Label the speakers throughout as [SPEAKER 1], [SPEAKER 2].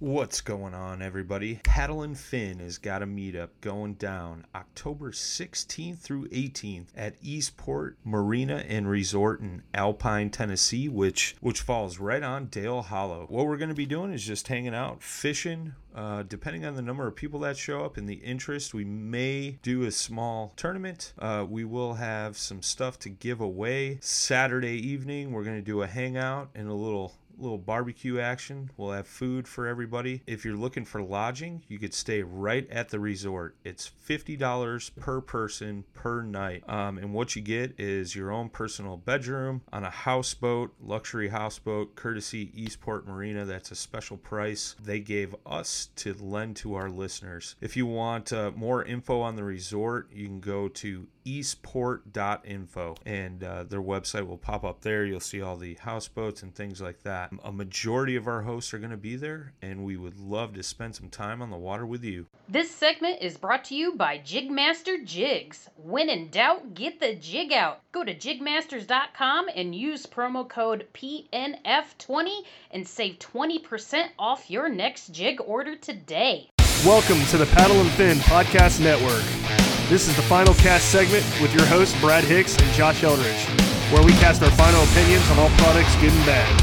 [SPEAKER 1] What's going on, everybody? Paddle and Fin has got a meetup going down October 16th through 18th at Eastport Marina and Resort in Alpine, Tennessee, which which falls right on Dale Hollow. What we're going to be doing is just hanging out, fishing. Uh, depending on the number of people that show up and the interest, we may do a small tournament. Uh, we will have some stuff to give away Saturday evening. We're going to do a hangout and a little little barbecue action. We'll have food for everybody. If you're looking for lodging, you could stay right at the resort. It's $50 per person per night. Um, and what you get is your own personal bedroom on a houseboat, luxury houseboat, courtesy Eastport Marina. That's a special price they gave us to lend to our listeners. If you want uh, more info on the resort, you can go to eastport.info and uh, their website will pop up there. You'll see all the houseboats and things like that. A majority of our hosts are going to be there, and we would love to spend some time on the water with you.
[SPEAKER 2] This segment is brought to you by Jigmaster Jigs. When in doubt, get the jig out. Go to jigmasters.com and use promo code PNF20 and save 20% off your next jig order today.
[SPEAKER 3] Welcome to the Paddle and Fin Podcast Network. This is the final cast segment with your hosts, Brad Hicks and Josh Eldridge, where we cast our final opinions on all products, good and bad.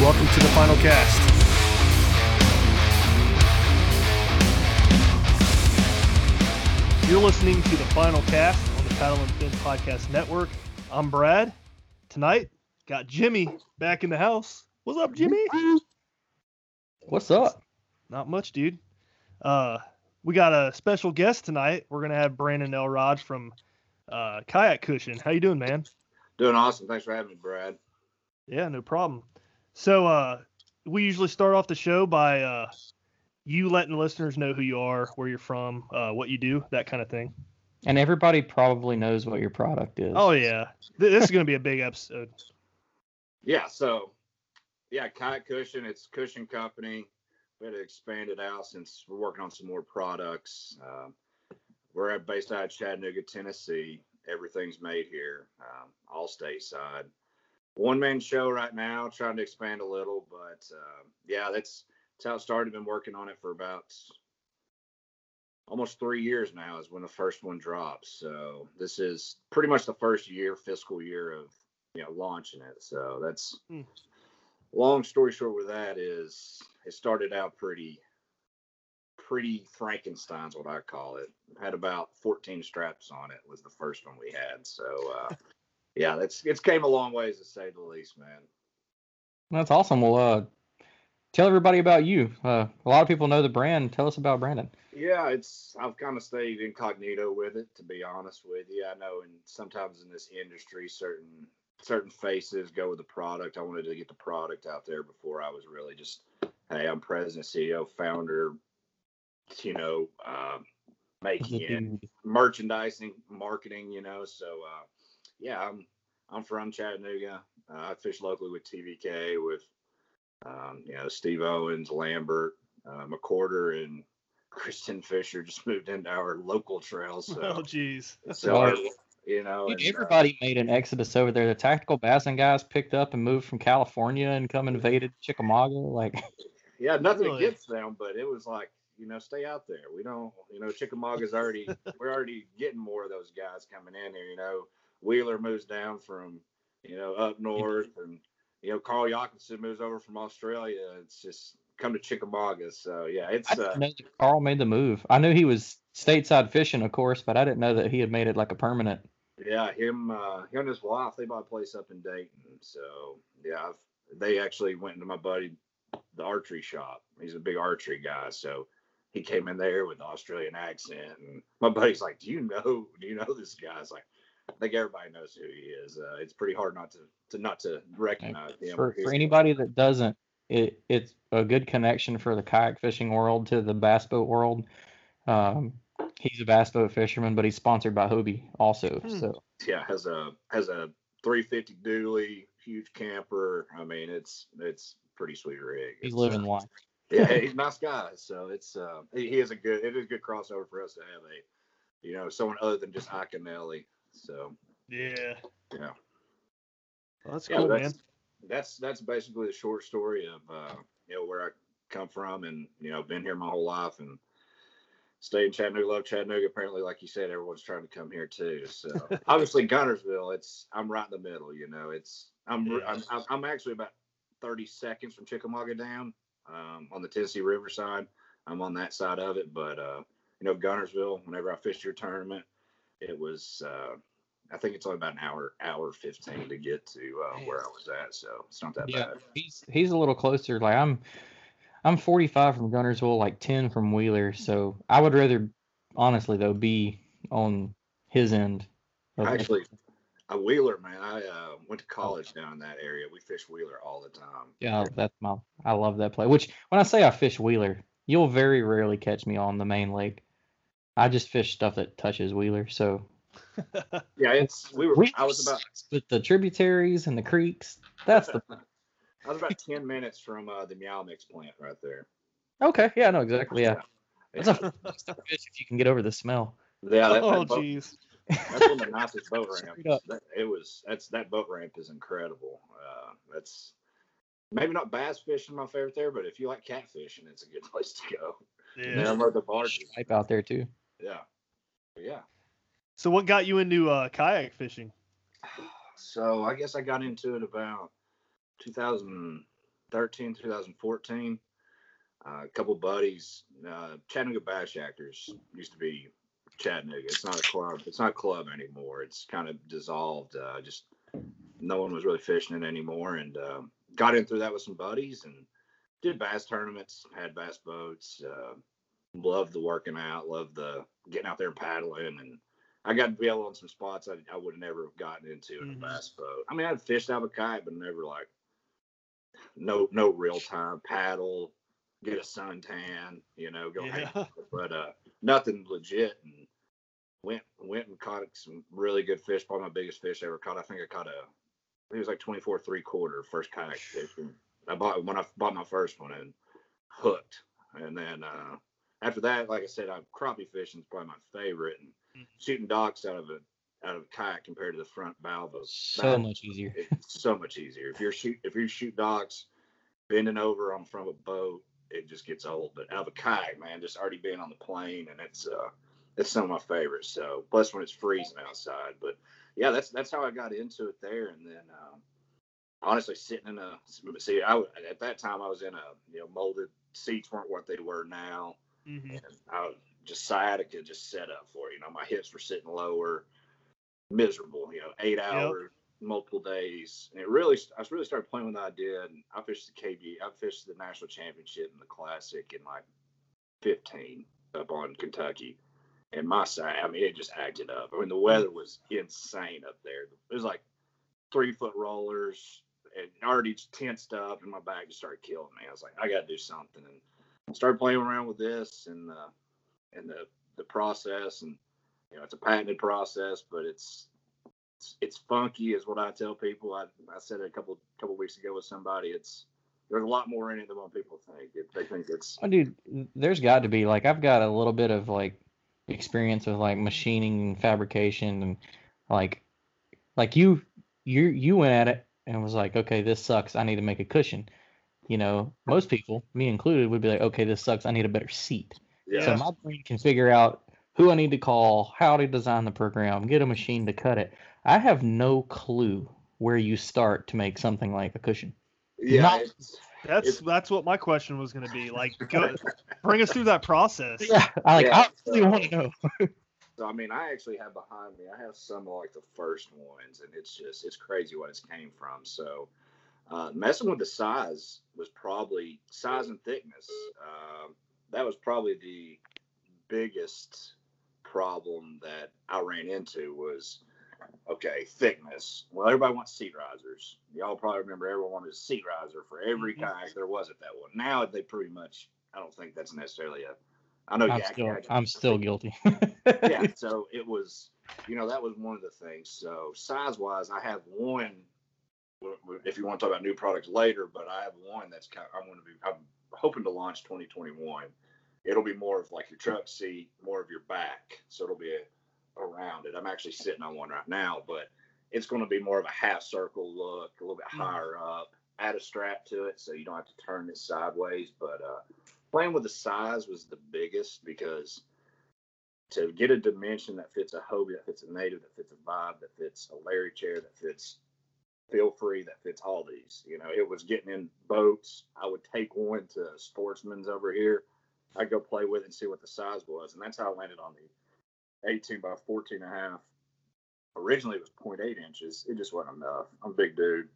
[SPEAKER 3] Welcome to the final cast. You're listening to the final cast on the Paddle and Fin Podcast Network. I'm Brad. Tonight, got Jimmy back in the house. What's up, Jimmy?
[SPEAKER 4] What's up?
[SPEAKER 3] Not much, dude. Uh, we got a special guest tonight. We're gonna have Brandon Elrod from uh, Kayak Kushion. How you doing, man?
[SPEAKER 5] Doing awesome. Thanks for having me, Brad.
[SPEAKER 3] Yeah, no problem. So uh, we usually start off the show by uh, you letting the listeners know who you are, where you're from, uh, what you do, that kind of thing.
[SPEAKER 4] And everybody probably knows what your product is.
[SPEAKER 3] Oh yeah, this is gonna be a big episode.
[SPEAKER 5] Yeah, so yeah, Kayak Kushion, it's Cushion Company. We had to expand it out since we're working on some more products. Um, we're based out of Chattanooga, Tennessee. Everything's made here, um, all stateside. One man show right now, trying to expand a little, but uh, yeah, that's, that's how it started. Been working on it for about almost three years now, is when the first one drops. So this is pretty much the first year, fiscal year of you know launching it. So that's
[SPEAKER 3] Hmm.
[SPEAKER 5] long story short. With that is it started out pretty pretty Frankenstein's what I call it. Had about 14 straps on it was the first one we had. So uh, yeah, that's it's came a long ways to say the least, man.
[SPEAKER 4] That's awesome. Well, uh, tell everybody about you. Uh, a lot of people know the brand. Tell us about Brandon.
[SPEAKER 5] Yeah, it's I've kind of stayed incognito with it to be honest with you. I know and sometimes in this industry certain certain faces go with the product. I wanted to get the product out there before I was really just hey, I'm president, CEO, founder, you know, uh, making it, merchandising, marketing, you know. So uh, yeah, I'm I'm from Chattanooga. Uh, I fish locally with TVK with um, you know Steve Owens, Lambert, uh, McCorder, and Kristen Fisher just moved into our local trails. So,
[SPEAKER 3] Oh, jeez.
[SPEAKER 5] so our- you know,
[SPEAKER 4] Dude,
[SPEAKER 5] and, uh,
[SPEAKER 4] everybody made an exodus over there. The tactical bassin guys picked up and moved from California and come invaded Chickamauga. Like,
[SPEAKER 5] Yeah, nothing
[SPEAKER 3] Really?
[SPEAKER 5] against them, but it was like, you know, stay out there. We don't, you know, Chickamauga's already, we're already getting more of those guys coming in here. You know, Wheeler moves down from, you know, up north, and you know, Carl Jocumsen moves over from Australia. It's just come to Chickamauga. So yeah, it's uh,
[SPEAKER 4] Carl made the move. I knew he was stateside fishing, of course, but I didn't know that he had made it like a permanent.
[SPEAKER 5] yeah, him, uh, him and his wife, they bought a place up in Dayton. So yeah, I've, they actually went into my buddy, the archery shop. He's a big archery guy, so he came in there with the Australian accent, and my buddy's like, "Do you know? Do you know this guy?" It's like, I think everybody knows who he is. Uh, it's pretty hard not to, to not to recognize him.
[SPEAKER 4] For, for anybody that doesn't, it, it's a good connection for the kayak fishing world to the bass boat world. Um, he's a bass boat fisherman, but he's sponsored by Hobie also.
[SPEAKER 3] Hmm.
[SPEAKER 4] So
[SPEAKER 5] yeah, has a has a 350 dually, huge camper. I mean, it's it's pretty sweet rig.
[SPEAKER 4] he's
[SPEAKER 5] It's,
[SPEAKER 4] living
[SPEAKER 5] uh,
[SPEAKER 4] life.
[SPEAKER 5] yeah, he's a nice guy. So it's uh, he, he is a good it is a good crossover for us to have a, you know, someone other than just Iaconelli. So
[SPEAKER 3] Yeah.
[SPEAKER 5] yeah,
[SPEAKER 3] Well, that's
[SPEAKER 5] Yeah,
[SPEAKER 3] cool,
[SPEAKER 5] that's,
[SPEAKER 3] man.
[SPEAKER 5] That's that's basically the short story of uh, you know where I come from and you know been here my whole life and stayed in Chattanooga. Love Chattanooga. Apparently, like you said, everyone's trying to come here too. So obviously Guntersville, it's I'm right in the middle. You know, it's I'm re- I'm, I'm I'm actually about 30 seconds from Chickamauga Dam um, on the Tennessee River side. I'm on that side of it, but uh, you know Guntersville. Whenever I fished your tournament, it was. Uh, I think it's only about an hour, hour fifteen to get to uh, where I was at, so it's not that
[SPEAKER 4] Yeah,
[SPEAKER 5] bad.
[SPEAKER 4] he's he's a little closer. Like I'm, I'm 45 from Guntersville, like 10 from Wheeler. So I would rather, honestly though, be on his end.
[SPEAKER 5] Actually, a Wheeler man. I uh, went to college down in that area. We fish Wheeler all the time.
[SPEAKER 4] yeah, that's my. I love that play. Which when I say I fish Wheeler, you'll very rarely catch me on the main lake. I just fish stuff that touches Wheeler. So
[SPEAKER 5] Yeah, it's we were.
[SPEAKER 4] Wheeler
[SPEAKER 5] I was about.
[SPEAKER 4] with the tributaries and the creeks. That's the
[SPEAKER 5] I was about ten minutes from uh, the Meow Mix plant right there.
[SPEAKER 4] okay. Yeah, no, exactly. Yeah, that's
[SPEAKER 5] yeah,
[SPEAKER 4] a fish if you can get over the smell.
[SPEAKER 5] yeah that,
[SPEAKER 3] oh, jeez.
[SPEAKER 5] That's one of the nicest boat ramps.
[SPEAKER 4] Straight up.
[SPEAKER 5] That, it was. That's that boat ramp is incredible. Uh, that's maybe not bass fishing my favorite there, but if you like catfishing, it's a good place to go. And
[SPEAKER 3] Yeah.
[SPEAKER 5] then where the barges.
[SPEAKER 4] Stripe out there too.
[SPEAKER 5] Yeah, But yeah.
[SPEAKER 3] So what got you into uh, kayak fishing?
[SPEAKER 5] So I guess I got into it about 2013, 2014. Uh, a couple buddies, uh, Chattanooga Bash Actors used to be Chattanooga. It's not a club. It's not a club anymore. It's kind of dissolved. Uh, just no one was really fishing it anymore, and um, got in through that with some buddies and did bass tournaments. Had bass boats. Uh, loved the working out. Loved the getting out there paddling and I got to be able on some spots I, I would have never have gotten into in a bass boat. I mean, I'd fished out of a kite, but never like no no real time paddle, get a suntan, you know, go
[SPEAKER 3] Yeah.
[SPEAKER 5] out. But uh, nothing legit. And went went and caught some really good fish. Probably my biggest fish I ever caught. I think I caught a it was like 24 three quarter first kayak fish. And I bought when I bought my first one and hooked. And then uh, after that, like I said, I'm crappie fishing is probably my favorite. And
[SPEAKER 3] Mhm.
[SPEAKER 5] shooting docks out of a out of a kayak compared to the front bow of
[SPEAKER 4] So much easier.
[SPEAKER 5] It's so much easier. If you're shoot if you shoot docks, bending over on front of a boat, it just gets old. But out of a kayak, man, just already being on the plane and it's uh it's some of my favorites. So plus when it's freezing outside. But yeah, that's that's how I got into it there. And then um, honestly, sitting in a see, I at that time I was in a you know molded seats weren't what they were now
[SPEAKER 3] hmm
[SPEAKER 5] and I just sciatica just set up for it. You know, my hips were sitting lower, miserable. You know, eight hours, multiple days, and it really, I really started playing with the idea. And I fished the KB, I fished the national championship and the classic in like 15 up on Kentucky. And my side, I mean, it just acted up. I mean, the weather was insane up there. It was like three foot rollers and already tensed up, and my back just started killing me. I was like, I got to do something. And started playing around with this and uh, and the the process and you know it's a patented process but it's it's, it's funky, is what I tell people. I, I said it a couple couple weeks ago with somebody. It's there's a lot more in it than what people think. It, they think it's.
[SPEAKER 4] Oh, dude, there's got to be like I've got a little bit of like experience with like machining and fabrication and like like you you you went at it and was like, okay, this sucks. I need to make a cushion. You know, most people, me included, would be like, okay, this sucks. I need a better seat.
[SPEAKER 5] Yeah.
[SPEAKER 4] So my brain can figure out who I need to call, how to design the program, get a machine to cut it. I have no clue where you start to make something like a cushion.
[SPEAKER 5] yeah.
[SPEAKER 4] not-
[SPEAKER 5] it's-
[SPEAKER 3] That's
[SPEAKER 5] It's-
[SPEAKER 3] that's what my question was going to be. Like, go, bring us through that process.
[SPEAKER 4] Yeah, I like.
[SPEAKER 5] Yeah.
[SPEAKER 4] I really want to know.
[SPEAKER 5] So I mean, I actually have behind me. I have some of like the first ones, and it's just it's crazy what it's came from. So uh, messing with the size was probably size and thickness. Um, that was probably the biggest problem that I ran into was okay thickness. Well, everybody wants seat risers. Y'all probably remember everyone wanted a seat riser for every
[SPEAKER 3] Mhm.
[SPEAKER 5] kayak there was at that one. Now they pretty much. I don't think that's necessarily a. I know.
[SPEAKER 4] I'm still, I'm still guilty.
[SPEAKER 5] yeah, so it was, you know, that was one of the things. So size wise, I have one. If you want to talk about new products later, but I have one that's kind. of, I'm going to be. I'm hoping to launch 2021. It'll be more of like your truck seat, more of your back. So it'll be a, around it. I'm actually sitting on one right now, but it's going to be more of a half circle look, a little bit higher up. Add a strap to it so you don't have to turn it sideways. But uh, playing with the size was the biggest because to get a dimension that fits a Hobie, that fits a native, that fits a vibe, that fits a Larry chair, that fits feel free, that fits all these. You know, it was getting in boats. I would take one to Sportsman's over here. I'd go play with it and see what the size was, and that's how I landed on the 18 by 14 and a half. Originally, it was 0.8 inches. It just wasn't enough. I'm a big dude.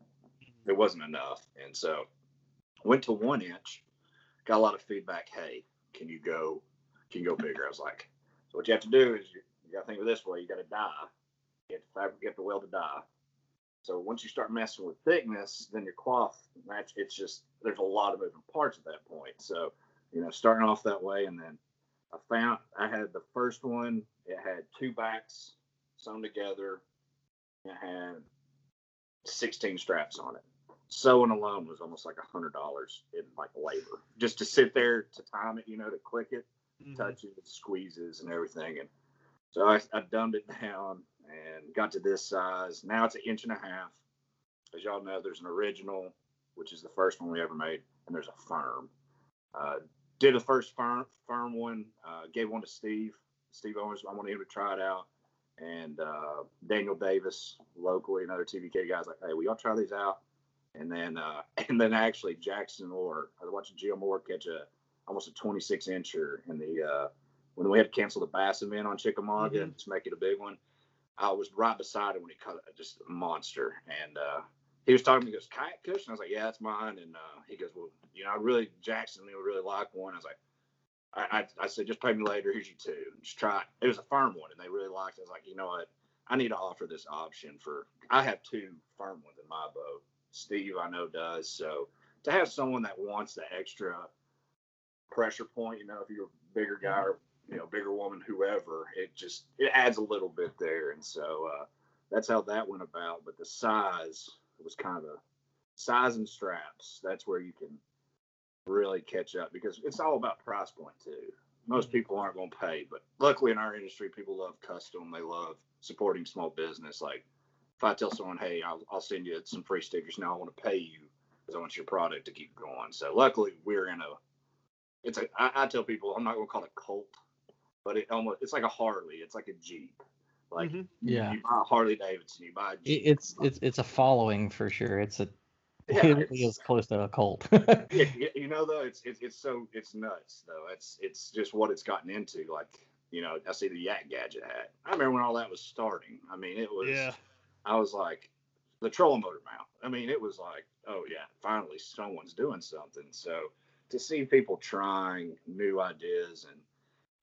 [SPEAKER 5] It wasn't enough, and so went to one inch. Got a lot of feedback. Hey, can you go? Can you go bigger? I was like, so what you have to do is you, you got to think of it this way. You got to die. You have to fabric, you have to weld to die. So once you start messing with thickness, then your cloth match. It's just there's a lot of moving parts at that point. So you know, starting off that way, and then I found I had the first one. It had two backs sewn together. It had 16 straps on it. Sewing alone was almost like a hundred dollars in like labor just to sit there to time it, you know, to click it
[SPEAKER 3] Mhm.
[SPEAKER 5] it, squeezes, and everything. And so I, I dumbed it down and got to this size. Now it's an inch and a half. As y'all know, there's an original, which is the first one we ever made, and there's a firm. Uh, did a first firm firm one. Uh, gave one to Steve. Steve Owens. I wanted him to try it out. And uh, Daniel Davis, locally, another TVK guy's like, "Hey, we all try these out?" And then, uh, and then actually Jackson Moore. I was watching Gio Moore catch a almost a 26 incher in the uh, when we had to cancel the bass event on Chickamauga
[SPEAKER 3] Mhm.
[SPEAKER 5] to make it a big one. I was right beside him when he caught it, just a monster. And uh, he was talking he goes, Kayak Kushion? I was like, yeah, that's mine. And uh, he goes, well, you know, I really, Jackson, we would really like one. I was like, I, I, I said, just pay me later. Here's you two. Just try it. It was a firm one and they really liked it. I was like, you know what? I need to offer this option for, I have two firm ones in my boat. Steve, I know, does. So to have someone that wants the extra pressure point, you know, if you're a bigger guy or, you know, bigger woman, whoever, it just, it adds a little bit there. And so uh, that's how that went about. But the size was kind of size and straps. That's where you can really catch up because it's all about price point too. Most mm-hmm. people aren't going to pay, but luckily in our industry, people love custom. They love supporting small business. Like if I tell someone, "Hey, I'll, I'll send you some free stickers now. I want to pay you because I want your product to keep going." So luckily, we're in a. It's a. I, I tell people I'm not going to call it a cult, but it almost it's like a Harley. It's like a Jeep. Like
[SPEAKER 3] Mhm.
[SPEAKER 4] Yeah.
[SPEAKER 5] you buy a Harley Davidson, you buy a Jeep.
[SPEAKER 4] it's it's it's a following for sure. It's a
[SPEAKER 5] Yeah,
[SPEAKER 4] it really
[SPEAKER 5] it's-
[SPEAKER 4] is close to a cult.
[SPEAKER 5] yeah, you know though it's, it's it's so it's nuts though it's it's just what it's gotten into like you know i see the yak gadget hat i remember when all that was starting i mean it was
[SPEAKER 3] Yeah.
[SPEAKER 5] i was like the trolling motor mount i mean it was like oh yeah finally someone's doing something so to see people trying new ideas and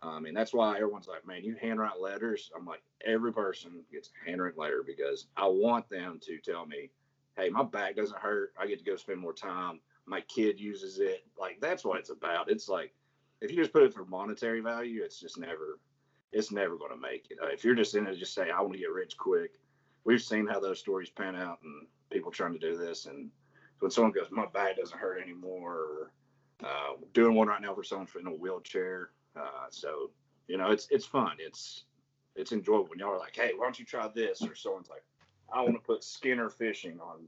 [SPEAKER 5] I mean that's why everyone's like, man, you handwrite letters. I'm like, every person gets a handwritten letter because I want them to tell me, hey, my back doesn't hurt. I get to go spend more time. My kid uses it. Like that's what it's about. It's like if you just put it for monetary value, it's just never, it's never going to make it. Uh, if you're just in it, just say I want to get rich quick. we've seen how those stories pan out and people trying to do this. And when someone goes, my back doesn't hurt anymore, or uh, doing one right now for someone in a wheelchair. Uh, so you know, it's it's fun. It's it's enjoyable when y'all are like, hey, why don't you try this? Or someone's like, I want to put Skinner fishing on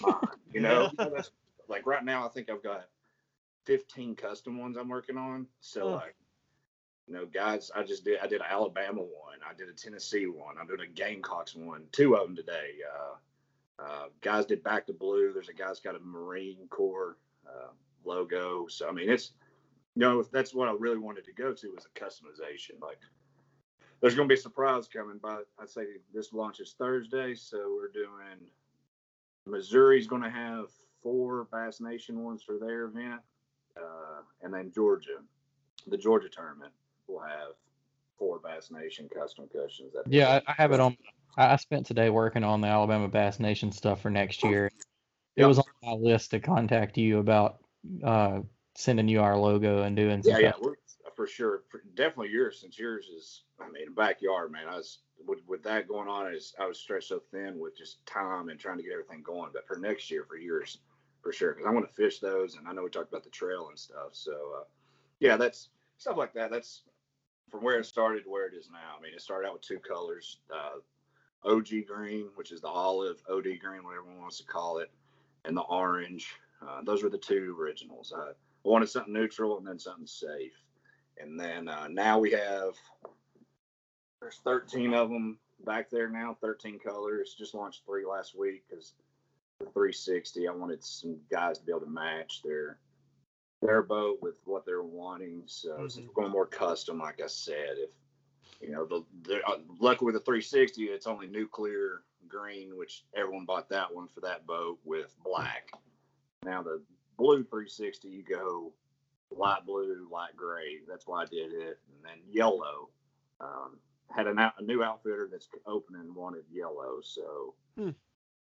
[SPEAKER 5] mine. You know, like right now, I think I've got 15 custom ones I'm working on. So
[SPEAKER 3] Oh.
[SPEAKER 5] like, you know, guys, I just did I did an Alabama one, I did a Tennessee one, I'm doing a Gamecocks one, two of them today. Uh, uh, guys did back to blue. There's a guy's got a Marine Corps uh, logo. So I mean, it's know that's what I really wanted to go to was a customization. Like, there's going to be a surprise coming, but I'd say this launches Thursday, so we're doing. Missouri's going to have four Bass Nation ones for their event, uh, and then Georgia, the Georgia tournament will have four Bass Nation custom cushions.
[SPEAKER 4] Yeah, I, I have it on. I I spent today working on the Alabama Bass Nation stuff for next year. It
[SPEAKER 5] Yep.
[SPEAKER 4] was on my list to contact you about uh, sending you our logo and doing
[SPEAKER 5] Yeah, yeah, for sure. For, definitely yours, since yours is, I mean, a backyard, man. I was with, with that going on, I was, I was stretched so thin with just time and trying to get everything going. But for next year, for yours, for sure, because I want to fish those, and I know we talked about the trail and stuff. So, uh, yeah, that's stuff like that. That's from where it started to where it is now. I mean, it started out with two colors, uh, OG green, which is the olive, OD green, whatever one wants to call it, and the orange. Uh, those were the two originals. I wanted something neutral and then something safe. And then uh, now we have there's 13 of them back there now, 13 colors. Just launched three last week because the 360. I wanted some guys to be able to match their their boat with what they're wanting. So since we're going more custom, like I said, if you know the, the uh, luckily with the 360, it's only nuclear green, which everyone bought that one for that boat with black. Now the blue 360, you go light blue, light gray. That's why I did it. And then yellow. Um, had an out, a new outfitter that's opening wanted yellow. So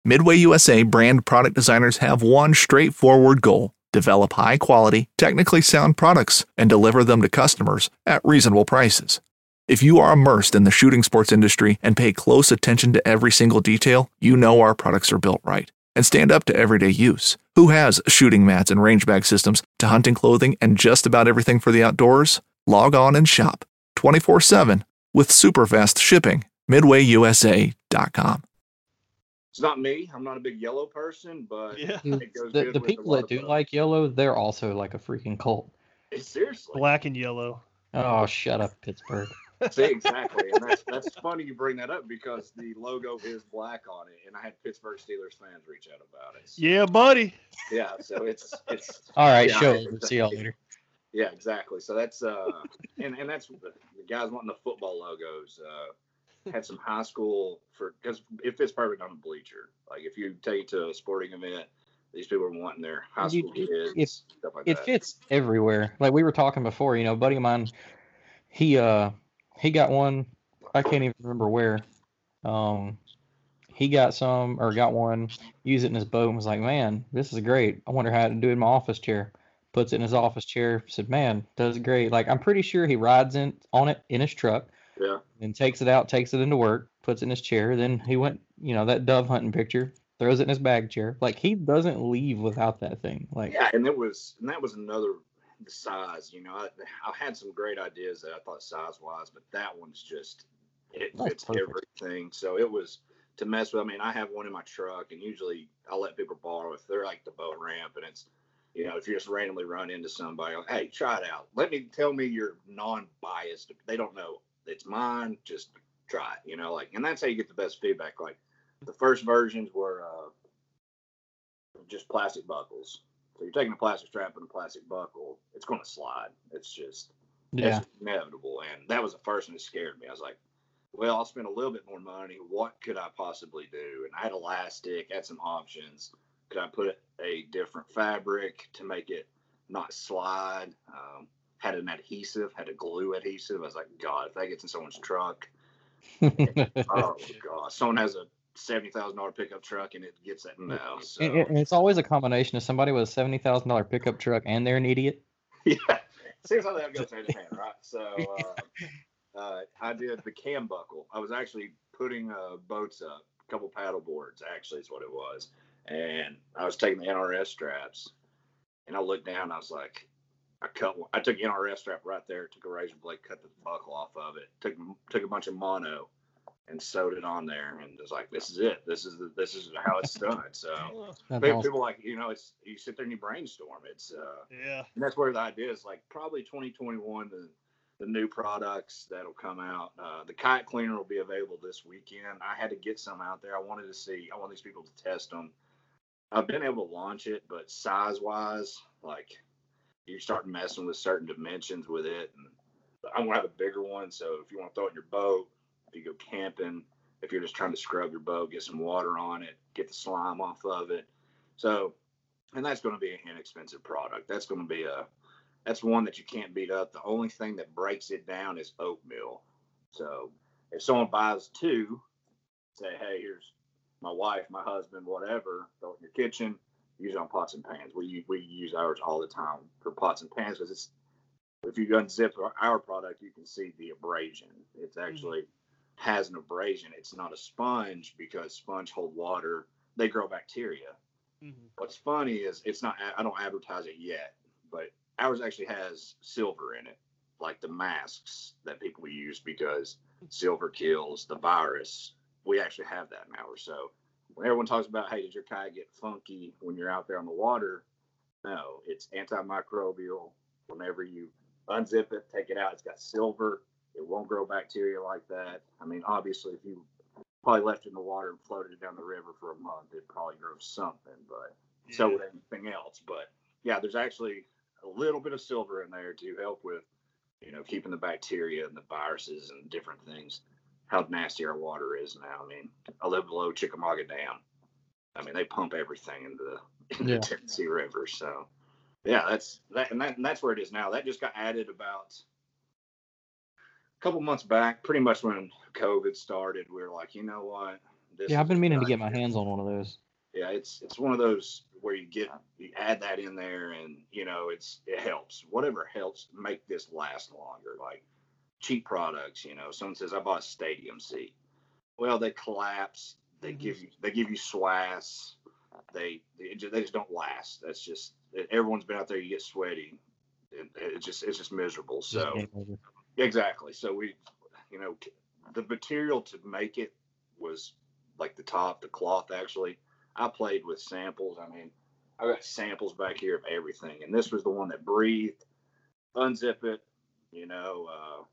[SPEAKER 6] Midway USA brand product designers have one straightforward goal develop high quality, technically sound products and deliver them to customers at reasonable prices. If you are immersed in the shooting sports industry and pay close attention to every single detail, you know our products are built right and stand up to everyday use. Who has shooting mats and range bag systems to hunting clothing and just about everything for the outdoors? Log on and shop 24 7 with super fast shipping. MidwayUSA.com.
[SPEAKER 5] it's not me. I'm not a big yellow person, but
[SPEAKER 3] Yeah.
[SPEAKER 5] It goes
[SPEAKER 4] the
[SPEAKER 5] good
[SPEAKER 4] the people that do
[SPEAKER 5] boats.
[SPEAKER 4] like yellow, they're also like a freaking cult.
[SPEAKER 5] It's seriously.
[SPEAKER 3] Black and yellow.
[SPEAKER 4] Oh, shut up, Pittsburgh.
[SPEAKER 5] See, exactly. And that's that's funny you bring that up because the logo is black on it, and I had Pittsburgh Steelers fans reach out about it. So,
[SPEAKER 3] Yeah, buddy.
[SPEAKER 5] yeah. So it's it's
[SPEAKER 4] All right,
[SPEAKER 5] Yeah,
[SPEAKER 4] show
[SPEAKER 5] I-
[SPEAKER 4] over. See y'all later.
[SPEAKER 5] yeah, exactly. So that's uh, and and that's the, the guys wanting the football logos. Uh, had some high school for because it fits perfect on the bleacher. Like if you take it to a sporting event, these people are wanting their high school
[SPEAKER 4] it-
[SPEAKER 5] kids
[SPEAKER 4] it-
[SPEAKER 5] stuff like
[SPEAKER 4] It
[SPEAKER 5] that.
[SPEAKER 4] fits everywhere. Like we were talking before, you know, a buddy of mine, he uh he got one. I can't even remember where. Um, he got some or got one, used it in his boat, and was like, "Man, this is great. I wonder how to do it in my office chair." Puts it in his office chair. Said, "Man, does great." Like I'm pretty sure he rides in on it in his truck,
[SPEAKER 5] Yeah.
[SPEAKER 4] and takes it out, takes it into work, puts it in his chair. Then he went, you know, that dove hunting picture, throws it in his bag chair. Like he doesn't leave without that thing. Like
[SPEAKER 5] Yeah, and it was and that was another the size. You know, I, I had some great ideas that I thought size wise, but that one's just it
[SPEAKER 4] That's
[SPEAKER 5] fits
[SPEAKER 4] perfect.
[SPEAKER 5] everything. So it was to mess with. I mean, I have one in my truck, and usually I let people borrow if they're like the boat ramp, and it's you know if you just randomly run into somebody, like, hey, try it out. Let me tell me you're non-biased. They don't know it's mine. Just try it. You know, like, and that's how you get the best feedback. Like the first versions were uh, just plastic buckles. So you're taking a plastic strap and a plastic buckle, it's going to slide. It's just
[SPEAKER 4] yeah.
[SPEAKER 5] it's inevitable. And that was the first thing that scared me. I was like, well, I'll spend a little bit more money. What could I possibly do? And I had elastic, had some options. Could I put a different fabric to make it not slide? Um, had an adhesive, had a glue adhesive. I was like, God, if that gets in someone's truck, oh God, someone has a seventy thousand dollar pickup truck and it gets that no. So
[SPEAKER 4] And, and it's always a combination of somebody with a seventy thousand dollar pickup truck and they're an idiot.
[SPEAKER 5] yeah, seems like that goes hand in hand, right? So uh, uh, I did the cam buckle. I was actually putting uh, boats up couple paddle boards actually is what it was. And I was taking the NRS straps, and I looked down. And I was like, I cut. One, I took NRS strap right there. Took a razor blade, cut the buckle off of it. Took took a bunch of mono, and sewed it on there. And was like, this is it. This is the, this is how it's done. So people,
[SPEAKER 4] awesome.
[SPEAKER 5] people like you know, it's you sit there and you brainstorm. It's uh,
[SPEAKER 3] Yeah.
[SPEAKER 5] and that's where the idea is like probably 2021 the the new products that'll come out uh, the kite cleaner will be available this weekend i had to get some out there i wanted to see i want these people to test them i've been able to launch it but size wise like you start messing with certain dimensions with it and i'm gonna have a bigger one so if you want to throw it in your boat if you go camping if you're just trying to scrub your boat get some water on it get the slime off of it so and that's going to be an inexpensive product that's going to be a that's one that you can't beat up. The only thing that breaks it down is oatmeal. So if someone buys two, say, hey, here's my wife, my husband, whatever, throw it in your kitchen, use it on pots and pans. We we use ours all the time for pots and pans because it's if you unzip our, our product, you can see the abrasion. It's mm-hmm. actually has an abrasion. It's not a sponge because sponge hold water. They grow bacteria.
[SPEAKER 3] Mhm.
[SPEAKER 5] What's funny is it's not. I don't advertise it yet, but ours actually has silver in it, like the masks that people use because silver kills the virus. We actually have that in ours. So when everyone talks about, hey, did your kayak get funky when you're out there on the water? No, it's antimicrobial. Whenever you unzip it, take it out, it's got silver. It won't grow bacteria like that. I mean, obviously, if you probably left it in the water and floated it down the river for a month, it probably grow something, but so
[SPEAKER 3] Yeah.
[SPEAKER 5] would anything else. But yeah, there's actually a little bit of silver in there to help with, you know, keeping the bacteria and the viruses and different things. How nasty our water is now. I mean, I live below Chickamauga Dam. I mean, they pump everything into the, into
[SPEAKER 4] Yeah.
[SPEAKER 5] the Tennessee River. So, yeah, that's that, and that, and that's where it is now. That just got added about a couple months back, pretty much when COVID started. We were like, you know what? This
[SPEAKER 4] Yeah, I've been meaning to get my hands on one of those.
[SPEAKER 5] yeah it's it's one of those where you get you add that in there and you know it's it helps whatever helps make this last longer like cheap products you know someone says i bought a stadium seat well they collapse they
[SPEAKER 3] Mhm.
[SPEAKER 5] give you they give you swass they they just, they just don't last that's just everyone's been out there you get sweaty it, it just it's just miserable so
[SPEAKER 4] over.
[SPEAKER 5] Exactly. So we, you know, the material to make it was like the top, the cloth. Actually, I played with samples. I mean, I got samples back here of everything, and this was the one that breathed. Unzip it, you know. Uh,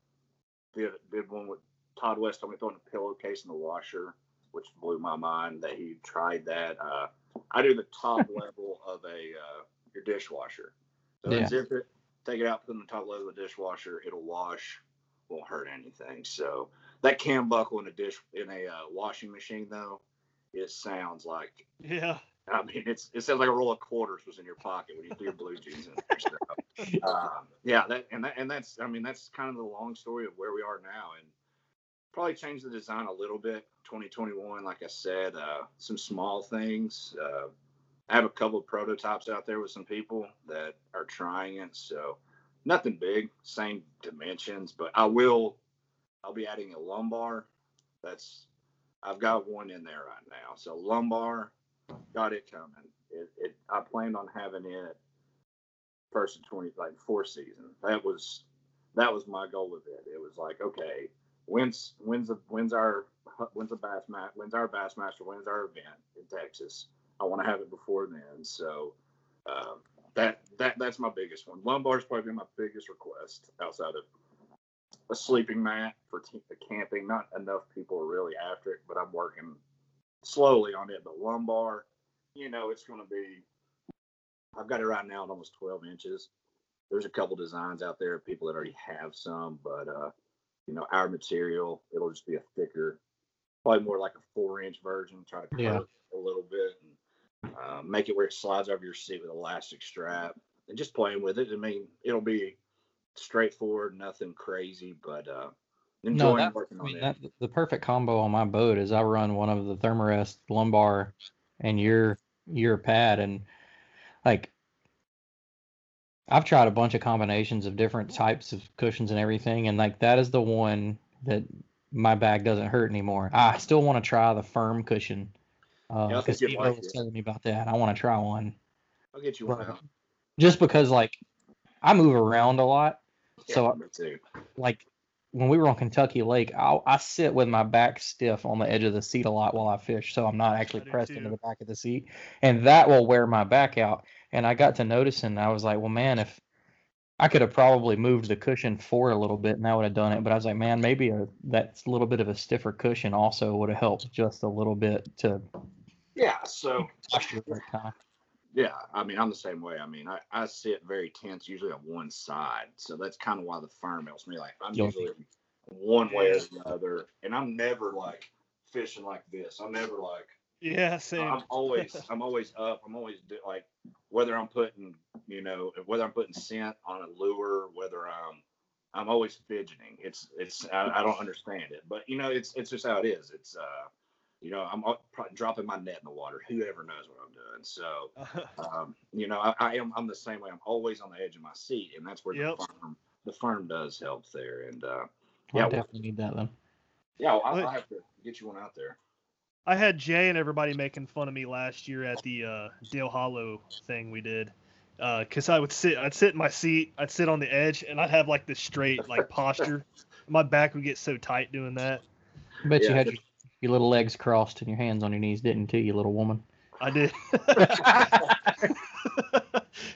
[SPEAKER 5] did did one with Todd West told me throwing a pillowcase in the washer, which blew my mind that he tried that. Uh, I do the top level of a uh, your dishwasher. So
[SPEAKER 4] Yeah.
[SPEAKER 5] unzip it, take it out, put it in the top level of the dishwasher. It'll wash, won't hurt anything. So that cam buckle in a dish in a uh, washing machine though, it sounds like
[SPEAKER 3] Yeah.
[SPEAKER 5] I mean, it's it sounds like a roll of quarters was in your pocket when you threw your blue jeans in there. So, um, yeah, that and that and that's I mean that's kind of the long story of where we are now, and probably change the design a little bit. 2021, like I said, uh, some small things. Uh, I have a couple of prototypes out there with some people that are trying it, so nothing big, same dimensions, but I will. I'll be adding a lumbar. That's I've got one in there right now. So lumbar, got it coming. It, it I planned on having it first of twenty like fourth season. That was that was my goal with it. It was like, okay, when's when's the when's our when's the bass when's our bassmaster when's our event in Texas? I want to have it before then. So um, that that that's my biggest one. Lumbar's probably my biggest request outside of a sleeping mat for t- camping. Not enough people are really after it, but I'm working slowly on it. But lumbar, you know, it's going to be. I've got it right now at almost 12 inches. There's a couple designs out there, people that already have some, but uh, you know, our material, it'll just be a thicker, probably more like a four inch version. Try to curve
[SPEAKER 4] Yeah.
[SPEAKER 5] it a little bit and uh, make it where it slides over your seat with elastic strap, and just playing with it. I mean, it'll be straightforward, nothing crazy, but uh,
[SPEAKER 4] No,
[SPEAKER 5] enjoying
[SPEAKER 4] that,
[SPEAKER 5] working
[SPEAKER 4] I
[SPEAKER 5] on
[SPEAKER 4] mean,
[SPEAKER 5] it.
[SPEAKER 4] that, the perfect combo on my boat is I run one of the Therm-a-Rest lumbar and your your pad and like I've tried a bunch of combinations of different types of cushions and everything and like that is the one that my back doesn't hurt anymore. I still want to try the firm cushion.
[SPEAKER 5] Yeah, I uh, think
[SPEAKER 4] Because
[SPEAKER 5] you'd
[SPEAKER 4] Steve
[SPEAKER 5] like
[SPEAKER 4] was telling me about that. I want to try one.
[SPEAKER 5] I'll get you one out.
[SPEAKER 4] Just because like I move around a lot.
[SPEAKER 5] Yeah,
[SPEAKER 4] So
[SPEAKER 5] too.
[SPEAKER 4] like when we were on Kentucky Lake, I I sit with my back stiff on the edge of the seat a lot while I fish, so I'm not actually
[SPEAKER 3] I do
[SPEAKER 4] pressed into the back of the seat, and that will wear my back out. And I got to noticing, I was like, well, man, if I could have probably moved the cushion forward a little bit, and that would have done it. But I was like, man, maybe a, that little bit of a stiffer cushion also would have helped just a little bit to
[SPEAKER 5] Yeah. So
[SPEAKER 4] posture that time.
[SPEAKER 5] yeah, I mean, I'm the same way. I mean, I, I sit very tense, usually on one side. So that's kind of why the firm helps me. Like I'm
[SPEAKER 4] Guilty.
[SPEAKER 5] usually one way or the other, and I'm never like fishing like this. I'm never like
[SPEAKER 3] Yeah, same.
[SPEAKER 5] I'm always I'm always up. I'm always do, like whether I'm putting you know whether I'm putting scent on a lure, whether I'm I'm always fidgeting. It's it's I, I don't understand it, but you know it's it's just how it is. It's uh you know I'm dropping my net in the water. Whoever knows what I'm doing. So um, you know I, I am I'm the same way. I'm always on the edge of my seat, and that's where
[SPEAKER 3] Yep.
[SPEAKER 5] the firm the firm does help there. And uh,
[SPEAKER 4] Yeah,
[SPEAKER 5] Yeah,
[SPEAKER 4] I
[SPEAKER 5] well-
[SPEAKER 4] definitely need that then.
[SPEAKER 5] yeah, well, I'll, I'll have to get you one out there.
[SPEAKER 3] I had Jay and everybody making fun of me last year at the uh, Dale Hollow thing we did. Because I would sit, I'd sit in my seat, I'd sit on the edge, and I'd have like this straight like posture. My back would get so tight doing that.
[SPEAKER 4] I bet you had your, your little legs crossed and your hands on your knees, didn't you, you little woman?
[SPEAKER 3] I did.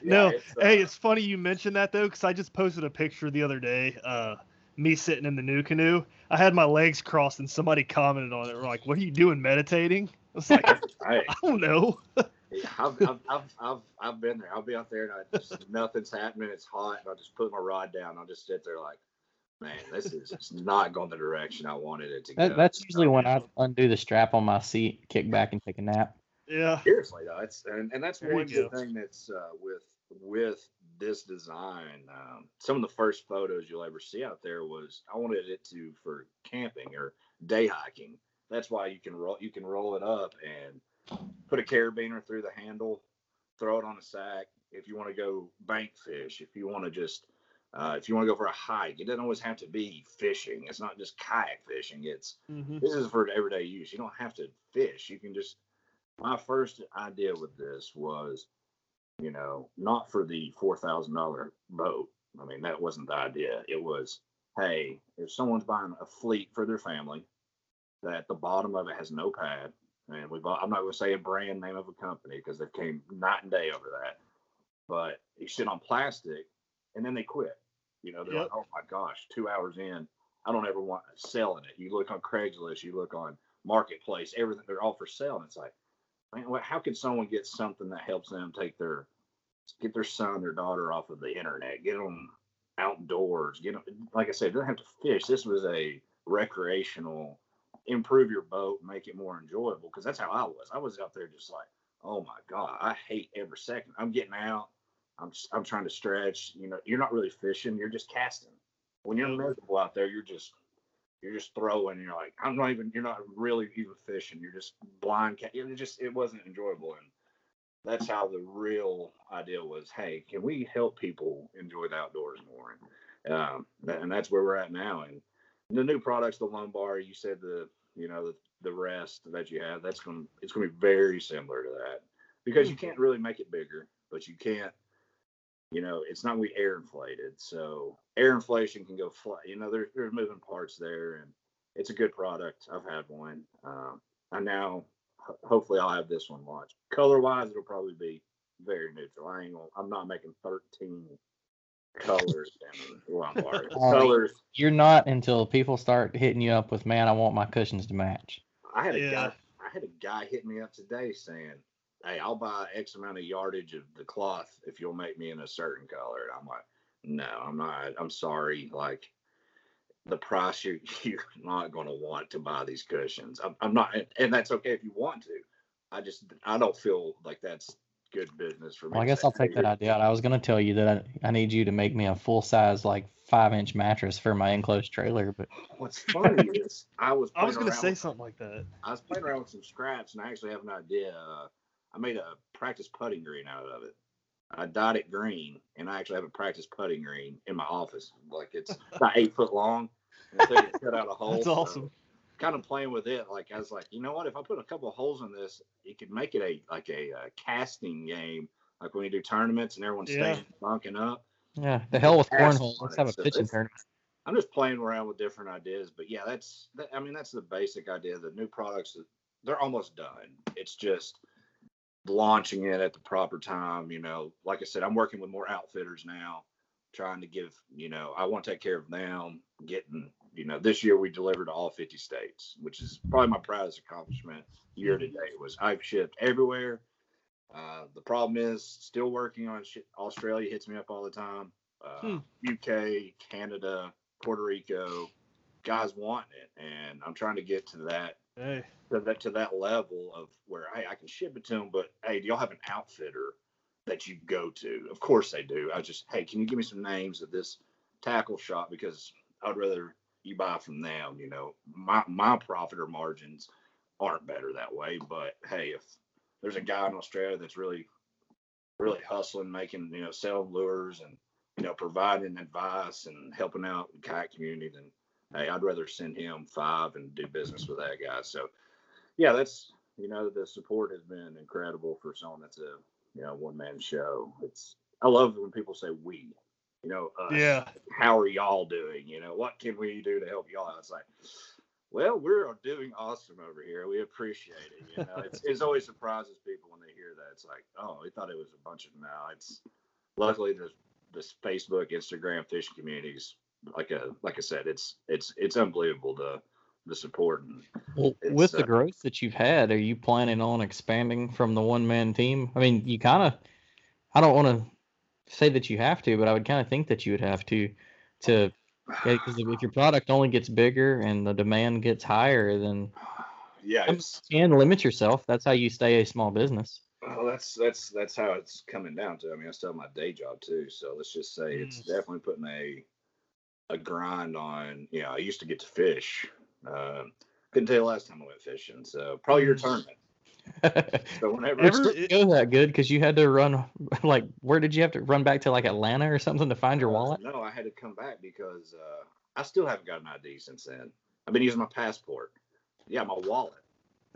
[SPEAKER 5] Yeah,
[SPEAKER 3] no,
[SPEAKER 5] it's, uh,
[SPEAKER 3] hey, it's funny you mentioned that though, because I just posted a picture the other day. Uh, me sitting in the new canoe. I had my legs crossed, and somebody commented on it. We're like, "What are you doing, meditating?" I was like,
[SPEAKER 5] Hey,
[SPEAKER 3] "I don't know."
[SPEAKER 5] Yeah, I've, I've, I've, I've, I've been there. I'll be out there and I just nothing's happening. It's hot, and I'll just put my rod down. I'll just sit there like, man, this is it's not going the direction I wanted it to
[SPEAKER 4] That,
[SPEAKER 5] go.
[SPEAKER 4] that's usually when I undo the strap on my seat, kick back, and take a nap.
[SPEAKER 3] yeah.
[SPEAKER 5] seriously though. It's and, and that's
[SPEAKER 3] There
[SPEAKER 5] one good
[SPEAKER 3] go.
[SPEAKER 5] thing that's uh, with with this design. Um, some of the first photos you'll ever see out there was I wanted it to for camping or day hiking. That's why you can roll you can roll it up and put a carabiner through the handle, throw it on a sack. If you want to go bank fish, if you want to just uh, if you want to go for a hike, it doesn't always have to be fishing. It's not just kayak fishing. It's
[SPEAKER 3] hmm
[SPEAKER 5] this is for everyday use. You don't have to fish. You can just. My first idea with this was, you know, not for the four thousand dollar boat. I mean, that wasn't the idea. It was, hey, if someone's buying a fleet for their family, that the bottom of it has no pad, and we bought. I'm not going to say a brand name of a company because they came night and day over that. But you sit on plastic, and then they quit. You know, they're
[SPEAKER 3] Yep.
[SPEAKER 5] like, oh my gosh, two hours in, I don't ever want selling it. You look on Craigslist, you look on Marketplace, everything they're all for sale, and it's like, man, what, how can someone get something that helps them take their get their son or daughter off of the internet, get them outdoors, get them like I said, they don't have to fish. This was a recreational, improve your boat, make it more enjoyable. Because that's how I was. I was out there just like, oh my god, I hate every second. I'm getting out. I'm I'm trying to stretch. You know, you're not really fishing. You're just casting. When you're miserable out there, you're just you're just throwing. You're like, I'm not even. You're not really even fishing. You're just blind. Ca- it just it wasn't enjoyable. And that's how the real idea was. Hey, can we help people enjoy the outdoors more? And um, and that's where we're at now. And the new products, the lumbar, you said the you know the the rest that you have. That's to it's going to be very similar to that because you can't really make it bigger, but you can't you know, it's not we air inflated. So air inflation can go flat. You know, there, there's moving parts there, and it's a good product. I've had one. Um, I now, hopefully, I'll have this one launched. Color wise, it'll probably be very neutral. I ain't gonna, I'm not making 13 colors down the lumbar.
[SPEAKER 4] Oh.
[SPEAKER 5] colors.
[SPEAKER 4] You're not until people start hitting you up with, man, I want my cushions to match.
[SPEAKER 5] I had a
[SPEAKER 3] Yeah.
[SPEAKER 5] guy. I had a guy hit me up today saying, "Hey, I'll buy X amount of yardage of the cloth if you'll make me in a certain color." And I'm like, "No, I'm not. I'm sorry. Like the price you're you're not going to want to buy these cushions. I'm, I'm not, and that's okay if you want to. I just I don't feel like that's good business for me.
[SPEAKER 4] Well, I guess I'll take that idea out. I was going to tell you that I, I need you to make me a full size, like five inch mattress for my enclosed trailer, but
[SPEAKER 5] What's funny is I was
[SPEAKER 3] I was gonna say
[SPEAKER 5] with-
[SPEAKER 3] something like that.
[SPEAKER 5] I was playing around with some scraps and I actually have an idea. Uh, I made a practice putting green out of it. I dyed it green and I actually have a practice putting green in my office. Like it's about eight foot long. until you cut out a hole.
[SPEAKER 3] That's
[SPEAKER 5] So,
[SPEAKER 3] awesome.
[SPEAKER 5] kind of playing with it. Like I was like, you know what? If I put a couple of holes in this, you could make it a like a, uh casting game, like when you do tournaments and everyone's
[SPEAKER 3] Yeah.
[SPEAKER 5] staying bunking up.
[SPEAKER 4] Yeah, the hell with
[SPEAKER 5] Ask
[SPEAKER 4] cornhole. Let's have a
[SPEAKER 5] so
[SPEAKER 4] pitching tournament.
[SPEAKER 5] I'm just playing around with different ideas, but yeah, that's that, I mean that's the basic idea. The new products they're almost done. It's just launching it at the proper time. You know, like I said, I'm working with more outfitters now, trying to give you know I want to take care of them. Getting you know this year we delivered to all 50 states, which is probably my proudest accomplishment year to date. Was I've shipped everywhere. Uh, the problem is still working on shit. Australia hits me up all the time. Uh,
[SPEAKER 3] Hmm.
[SPEAKER 5] UK, Canada, Puerto Rico, guys wanting it, and I'm trying to get to that
[SPEAKER 3] Hey,
[SPEAKER 5] to that to that level of where hey, I can ship it to them. But hey, do y'all have an outfitter that you go to? Of course they do. I just hey, can you give me some names of this tackle shop because I'd rather you buy from them. You know, my my profit or margins aren't better that way. But hey, if there's a guy in Australia that's really really hustling, making you know selling lures and you know providing advice and helping out the kayak community, then hey, I'd rather send him five and do business with that guy. So yeah, that's you know the support has been incredible for someone that's a you know one man show. It's I love when people say we, you know, us.
[SPEAKER 3] yeah.
[SPEAKER 5] How are y'all doing? You know, what can we do to help y'all out? It's like, well, we're doing awesome over here. We appreciate it. You know, it's it's always surprises people when they hear that. It's like, oh, we thought it was a bunch of no. It's luckily the this Facebook, Instagram, fishing communities. Like a like I said, it's it's it's unbelievable the the support and
[SPEAKER 4] Well, with the
[SPEAKER 5] uh,
[SPEAKER 4] growth that you've had, are you planning on expanding from the one man team? I mean, you kind of, I don't want to say that you have to, but I would kind of think that you would have to, to, because if your product only gets bigger and the demand gets higher, then
[SPEAKER 5] yeah,
[SPEAKER 4] I mean,
[SPEAKER 5] it's
[SPEAKER 4] you can limit yourself. That's how you stay a small business.
[SPEAKER 5] Well, that's that's that's how it's coming down to. I mean, I still have my day job too, so let's just say it's
[SPEAKER 3] Mm.
[SPEAKER 5] definitely putting a a grind on. You know, I used to get to fish. Uh, couldn't tell you the last time I went fishing, so probably your
[SPEAKER 3] Mm.
[SPEAKER 5] tournament. So whenever
[SPEAKER 3] Ever-
[SPEAKER 4] didn't go that good because you had to run like where did you have to run back to like Atlanta or something to find your
[SPEAKER 5] Uh,
[SPEAKER 4] wallet?
[SPEAKER 5] no, I had to come back because uh, I still haven't got an ID since then. I've been using my passport. Yeah, my wallet.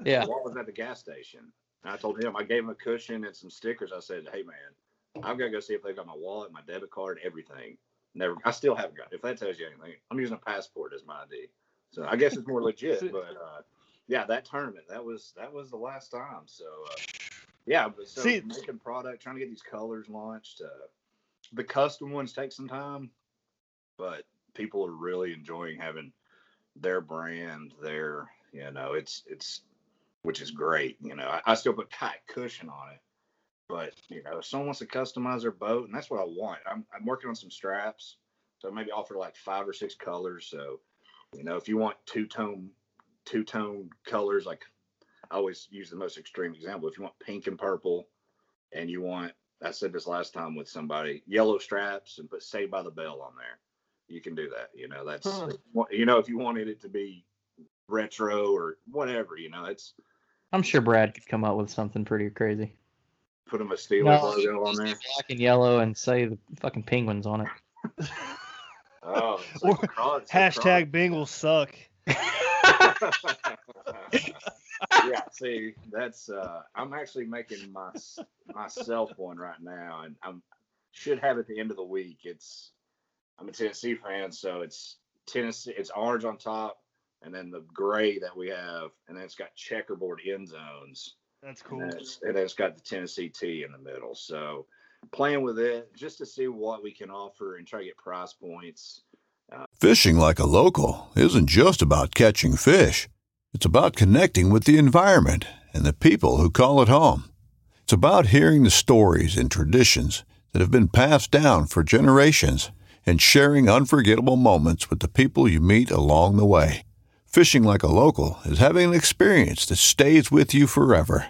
[SPEAKER 4] Yeah.
[SPEAKER 5] My wallet was at the gas station. And I told him I gave him a cushion and some stickers. I said, "Hey man, I've got to go see if they've got my wallet, my debit card, everything." Never. I still haven't got. If that tells you anything, I'm using a passport as my ID. So I guess it's more legit. But uh, yeah, that tournament that was that was the last time. So uh, yeah, but so
[SPEAKER 3] See-
[SPEAKER 5] making product, trying to get these colors launched. Uh, the custom ones take some time, but people are really enjoying having their brand, their you know, it's it's which is great. You know, I, I still put Kayak Kushion on it, but you know, if someone wants to customize their boat, and that's what I want. I'm I'm working on some straps, so maybe offer like five or six colors. So, you know, if you want two tone two tone colors, like I always use the most extreme example. If you want pink and purple, and you want I said this last time with somebody yellow straps and put Saved by the Bell on there. You can do that. You know, that's
[SPEAKER 3] Huh.
[SPEAKER 5] you know if you wanted it to be retro or whatever, you know, it's
[SPEAKER 4] I'm sure Brad could come up with something pretty crazy.
[SPEAKER 5] Put them a Steelers
[SPEAKER 4] No,
[SPEAKER 5] logo on there.
[SPEAKER 4] black and yellow and say the fucking penguins on it.
[SPEAKER 5] Oh, it's
[SPEAKER 3] Or
[SPEAKER 5] like a cross- it's a cross.
[SPEAKER 3] Hashtag Bengals suck.
[SPEAKER 5] yeah, see, that's uh I'm actually making my myself one right now and I'm should have at the end of the week. It's I'm a Tennessee fan, so it's Tennessee it's orange on top and then the gray that we have, and then it's got checkerboard end zones.
[SPEAKER 3] That's cool.
[SPEAKER 5] then, it's, and it's got the Tennessee T in the middle. So playing with it just to see what we can offer and try to get price points.
[SPEAKER 7] Uh, Fishing like a local isn't just about catching fish. It's about connecting with the environment and the people who call it home. It's about hearing the stories and traditions that have been passed down for generations and sharing unforgettable moments with the people you meet along the way. Fishing like a local is having an experience that stays with you forever.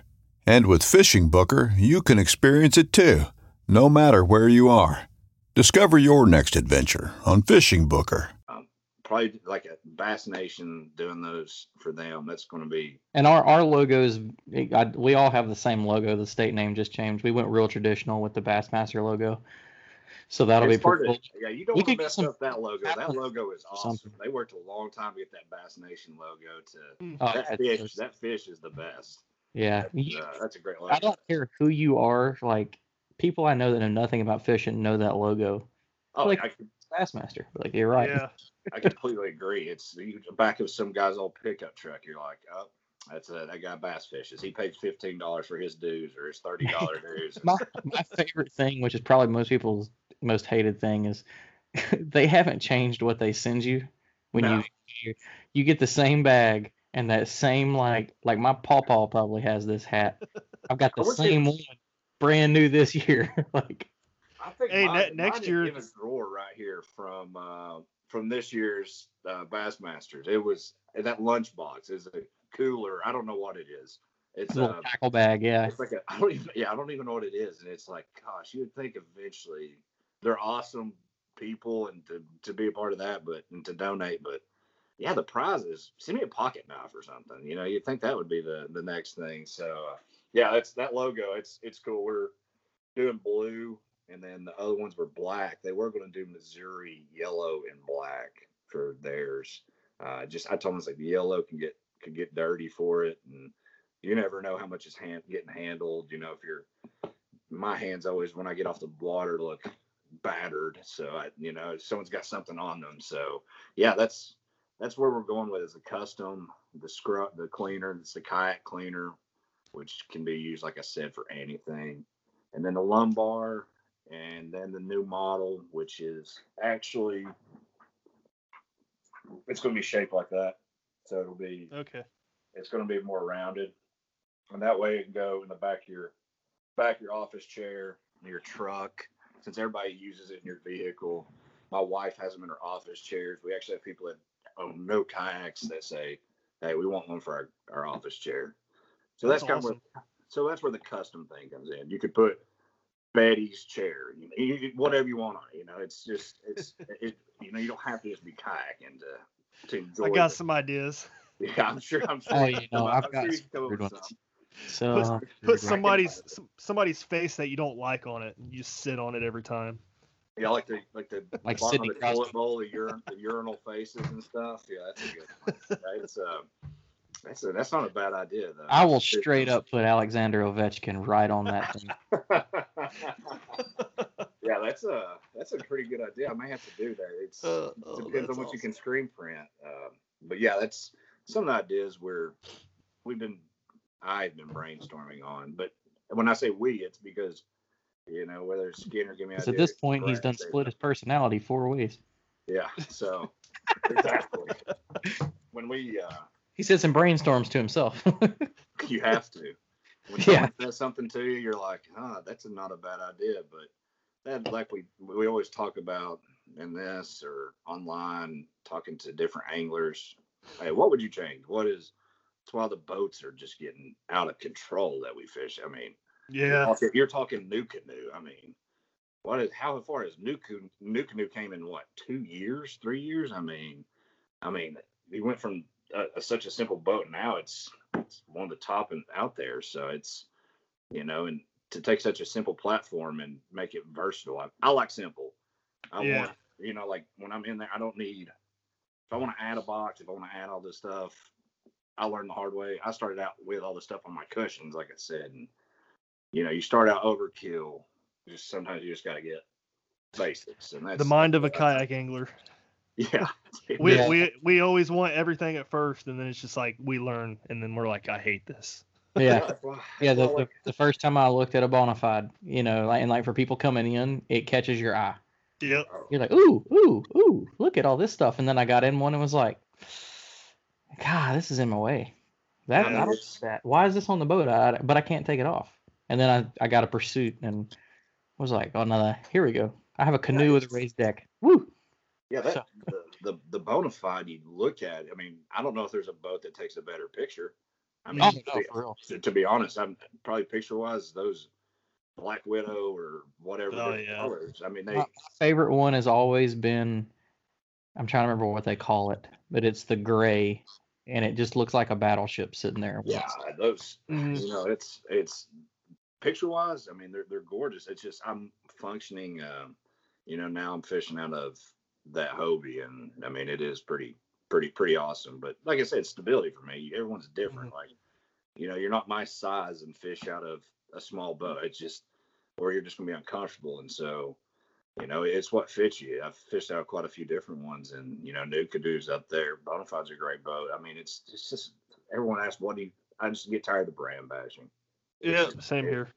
[SPEAKER 7] And with FishingBooker, you can experience it too, no matter where you are. Discover your next adventure on FishingBooker. Um,
[SPEAKER 5] probably like a Bass Nation doing those for them. That's going to be
[SPEAKER 4] And our our logo is, I, we all have the same logo. The state name just changed. We went real traditional with the Bassmaster logo. So that'll
[SPEAKER 5] It's
[SPEAKER 4] be
[SPEAKER 5] hard
[SPEAKER 4] pretty cool.
[SPEAKER 5] yeah, you don't
[SPEAKER 4] We
[SPEAKER 5] want to mess
[SPEAKER 4] some
[SPEAKER 5] up that logo. That logo is awesome.
[SPEAKER 4] something.
[SPEAKER 5] They worked a long time to get that Bass Nation logo to
[SPEAKER 4] Oh,
[SPEAKER 5] that
[SPEAKER 4] that's-
[SPEAKER 5] fish. That fish is the best.
[SPEAKER 4] yeah.
[SPEAKER 5] That's,
[SPEAKER 4] You-
[SPEAKER 5] uh, that's a great logo.
[SPEAKER 4] I don't care who you are. Like people I know that know nothing about fishing know that logo.
[SPEAKER 5] oh,
[SPEAKER 4] like-
[SPEAKER 5] I,
[SPEAKER 4] Bassmaster. Like you're right.
[SPEAKER 3] Yeah.
[SPEAKER 5] I completely agree. It's you, back of some guy's old pickup truck. You're like, oh, that's a, that guy bass fishes. He paid fifteen dollars for his dues or his thirty dollar dues.
[SPEAKER 4] my my favorite thing, which is probably most people's most hated thing, is they haven't changed what they send you when
[SPEAKER 5] No.
[SPEAKER 4] you you you get the same bag and that same like like my pawpaw probably has this hat. I've got the
[SPEAKER 5] wish they-
[SPEAKER 4] same one, brand new this year. like
[SPEAKER 5] I think
[SPEAKER 3] Hey,
[SPEAKER 5] mine,
[SPEAKER 3] ne- next
[SPEAKER 5] mine is
[SPEAKER 3] year-
[SPEAKER 5] in a drawer right here from uh, from this year's uh, Bassmasters. It was that lunchbox is a cooler. I don't know what it is. It's
[SPEAKER 4] a
[SPEAKER 5] a
[SPEAKER 4] tackle bag, yeah.
[SPEAKER 5] it's like a I don't even yeah I don't even know what it is, and it's like gosh, you would think eventually they're awesome people and to to be a part of that, but and to donate, but yeah, the prizes send me a pocket knife or something. You know, you'd think that would be the the next thing. So uh, yeah, that's that logo. It's it's cool. We're doing blue, and then the other ones were black. They were going to do Missouri yellow and black for theirs. Uh, just I told them it's like the yellow can get could get dirty for it, and you never know how much is hand, getting handled. You know, if you're my hands always when I get off the water look battered. So I, you know, someone's got something on them. So yeah, that's that's where we're going with is the custom, the scrub, the cleaner. It's the kayak cleaner, which can be used, like I said, for anything. And then the lumbar, and then the new model, which is actually it's going to be shaped like that. So it'll be
[SPEAKER 3] Okay.
[SPEAKER 5] it's going to be more rounded, and that way it can go in the back of your back of your office chair, your truck. Since everybody uses it in your vehicle, my wife has them in her office chairs. We actually have people that own no kayaks that say, "Hey, we want one for our, our office chair." So that's,
[SPEAKER 3] That's
[SPEAKER 5] kind of where, so that's where the custom thing comes in. You could put Betty's chair, you, know, you, whatever you want on it. You know, it's just it's it. You know, you don't have to just be kayaking uh, to to enjoy.
[SPEAKER 3] I got
[SPEAKER 5] the-
[SPEAKER 3] some ideas.
[SPEAKER 5] Yeah, I'm sure. I'm oh, sure.
[SPEAKER 4] Oh,
[SPEAKER 5] you
[SPEAKER 4] you know, I've
[SPEAKER 5] I'm
[SPEAKER 4] got
[SPEAKER 5] sure you
[SPEAKER 4] some
[SPEAKER 5] can come up
[SPEAKER 4] weird
[SPEAKER 5] with
[SPEAKER 4] ones.
[SPEAKER 5] some.
[SPEAKER 4] So
[SPEAKER 3] Put,
[SPEAKER 4] uh,
[SPEAKER 3] put somebody's some- somebody's face that you don't like on it. and You sit on it every time.
[SPEAKER 5] Yeah, like the like the
[SPEAKER 4] Like
[SPEAKER 5] bottom
[SPEAKER 4] Sidney
[SPEAKER 5] of the toilet bowl, the urin, the urinal faces and stuff. Yeah, that's a good one. That's uh, that's a, that's not a bad idea though.
[SPEAKER 4] I will straight up put Alexander Ovechkin right on that thing.
[SPEAKER 5] yeah, that's a that's a pretty good idea. I may have to do that. It's
[SPEAKER 3] Uh,
[SPEAKER 5] it
[SPEAKER 3] oh,
[SPEAKER 5] depends on
[SPEAKER 3] that's
[SPEAKER 5] what you can screen print. Um, but yeah, that's some ideas where we've been I've been brainstorming on. But when I say we, it's because you know whether it's Skinner give me
[SPEAKER 4] Because
[SPEAKER 5] ideas.
[SPEAKER 4] at this point, he's done split his personality four ways.
[SPEAKER 5] Yeah. So exactly. when we uh
[SPEAKER 4] He said some brainstorms to himself.
[SPEAKER 5] you have to. When
[SPEAKER 4] Yeah.
[SPEAKER 5] someone says something to you, you're like, huh, that's not a bad idea. But that like we we always talk about in this or online, talking to different anglers. Hey, what would you change? What is it's why the boats are just getting out of control that we fish. I mean, you're
[SPEAKER 3] Yeah.
[SPEAKER 5] talking, you're talking NuCanoe. I mean, what is how far has NuCanoe, new canoe came in what two years, three years? I mean, I mean, we went from a, a, such a simple boat. Now it's, it's one of the top and out there. So it's, you know, and to take such a simple platform and make it versatile. I, I like simple. I
[SPEAKER 3] Yeah.
[SPEAKER 5] want, you know, like when I'm in there, I don't need. If I want to add a box, if I want to add all this stuff, I learned the hard way. I started out with all the stuff on my cushions, like I said, and you know, you start out overkill. Just sometimes you just got to get basics, and that's
[SPEAKER 3] The mind of a kayak angler.
[SPEAKER 5] Yeah,
[SPEAKER 3] We,
[SPEAKER 4] Yeah.
[SPEAKER 3] we we always want everything at first, and then it's just like we learn, and then we're like, I hate this.
[SPEAKER 4] yeah. Yeah, the, the, the first time I looked at a Bonafide, you know, like, and like for people coming in, it catches your eye.
[SPEAKER 3] Yep. Oh.
[SPEAKER 4] You're like, ooh, ooh, ooh, look at all this stuff. And then I got in one and was like, God, this is in my way. That
[SPEAKER 5] Yeah,
[SPEAKER 4] I don't that. Why is this on the boat? I, but I can't take it off. And then I, I got a pursuit and was like, oh no, here we go. I have a canoe with a raised deck. Woo!
[SPEAKER 5] Yeah, that
[SPEAKER 4] So-
[SPEAKER 5] the, the the Bonafide you look at. I mean, I don't know if there's a boat that takes a better picture. I mean,
[SPEAKER 4] Oh,
[SPEAKER 5] to,
[SPEAKER 4] no,
[SPEAKER 5] be,
[SPEAKER 4] for real.
[SPEAKER 5] to, to be honest, I'm probably picture wise those Black Widow or whatever
[SPEAKER 3] Oh,
[SPEAKER 5] different
[SPEAKER 3] yeah.
[SPEAKER 5] colors. I mean, they
[SPEAKER 4] My, my favorite one has always been, I'm trying to remember what they call it, but it's the gray, and it just looks like a battleship sitting there.
[SPEAKER 5] yeah those
[SPEAKER 3] Mhm.
[SPEAKER 5] you know it's it's picture wise. I mean, they're they're gorgeous. It's just I'm functioning. Um, you know, now I'm fishing out of that Hobie, and I mean, it is pretty, pretty, pretty awesome. But like I said, stability for me. Everyone's different. Like, you know, you're not my size and fish out of a small boat. It's just, or you're just gonna be uncomfortable. And so, you know, it's what fits you. I've fished out quite a few different ones, and you know, NuCanoe's up there. Bonafide's a great boat. I mean, it's it's just everyone asks, what do you? I just get tired of the brand bashing.
[SPEAKER 3] Yeah,
[SPEAKER 5] It's-
[SPEAKER 3] same
[SPEAKER 5] it-
[SPEAKER 3] here.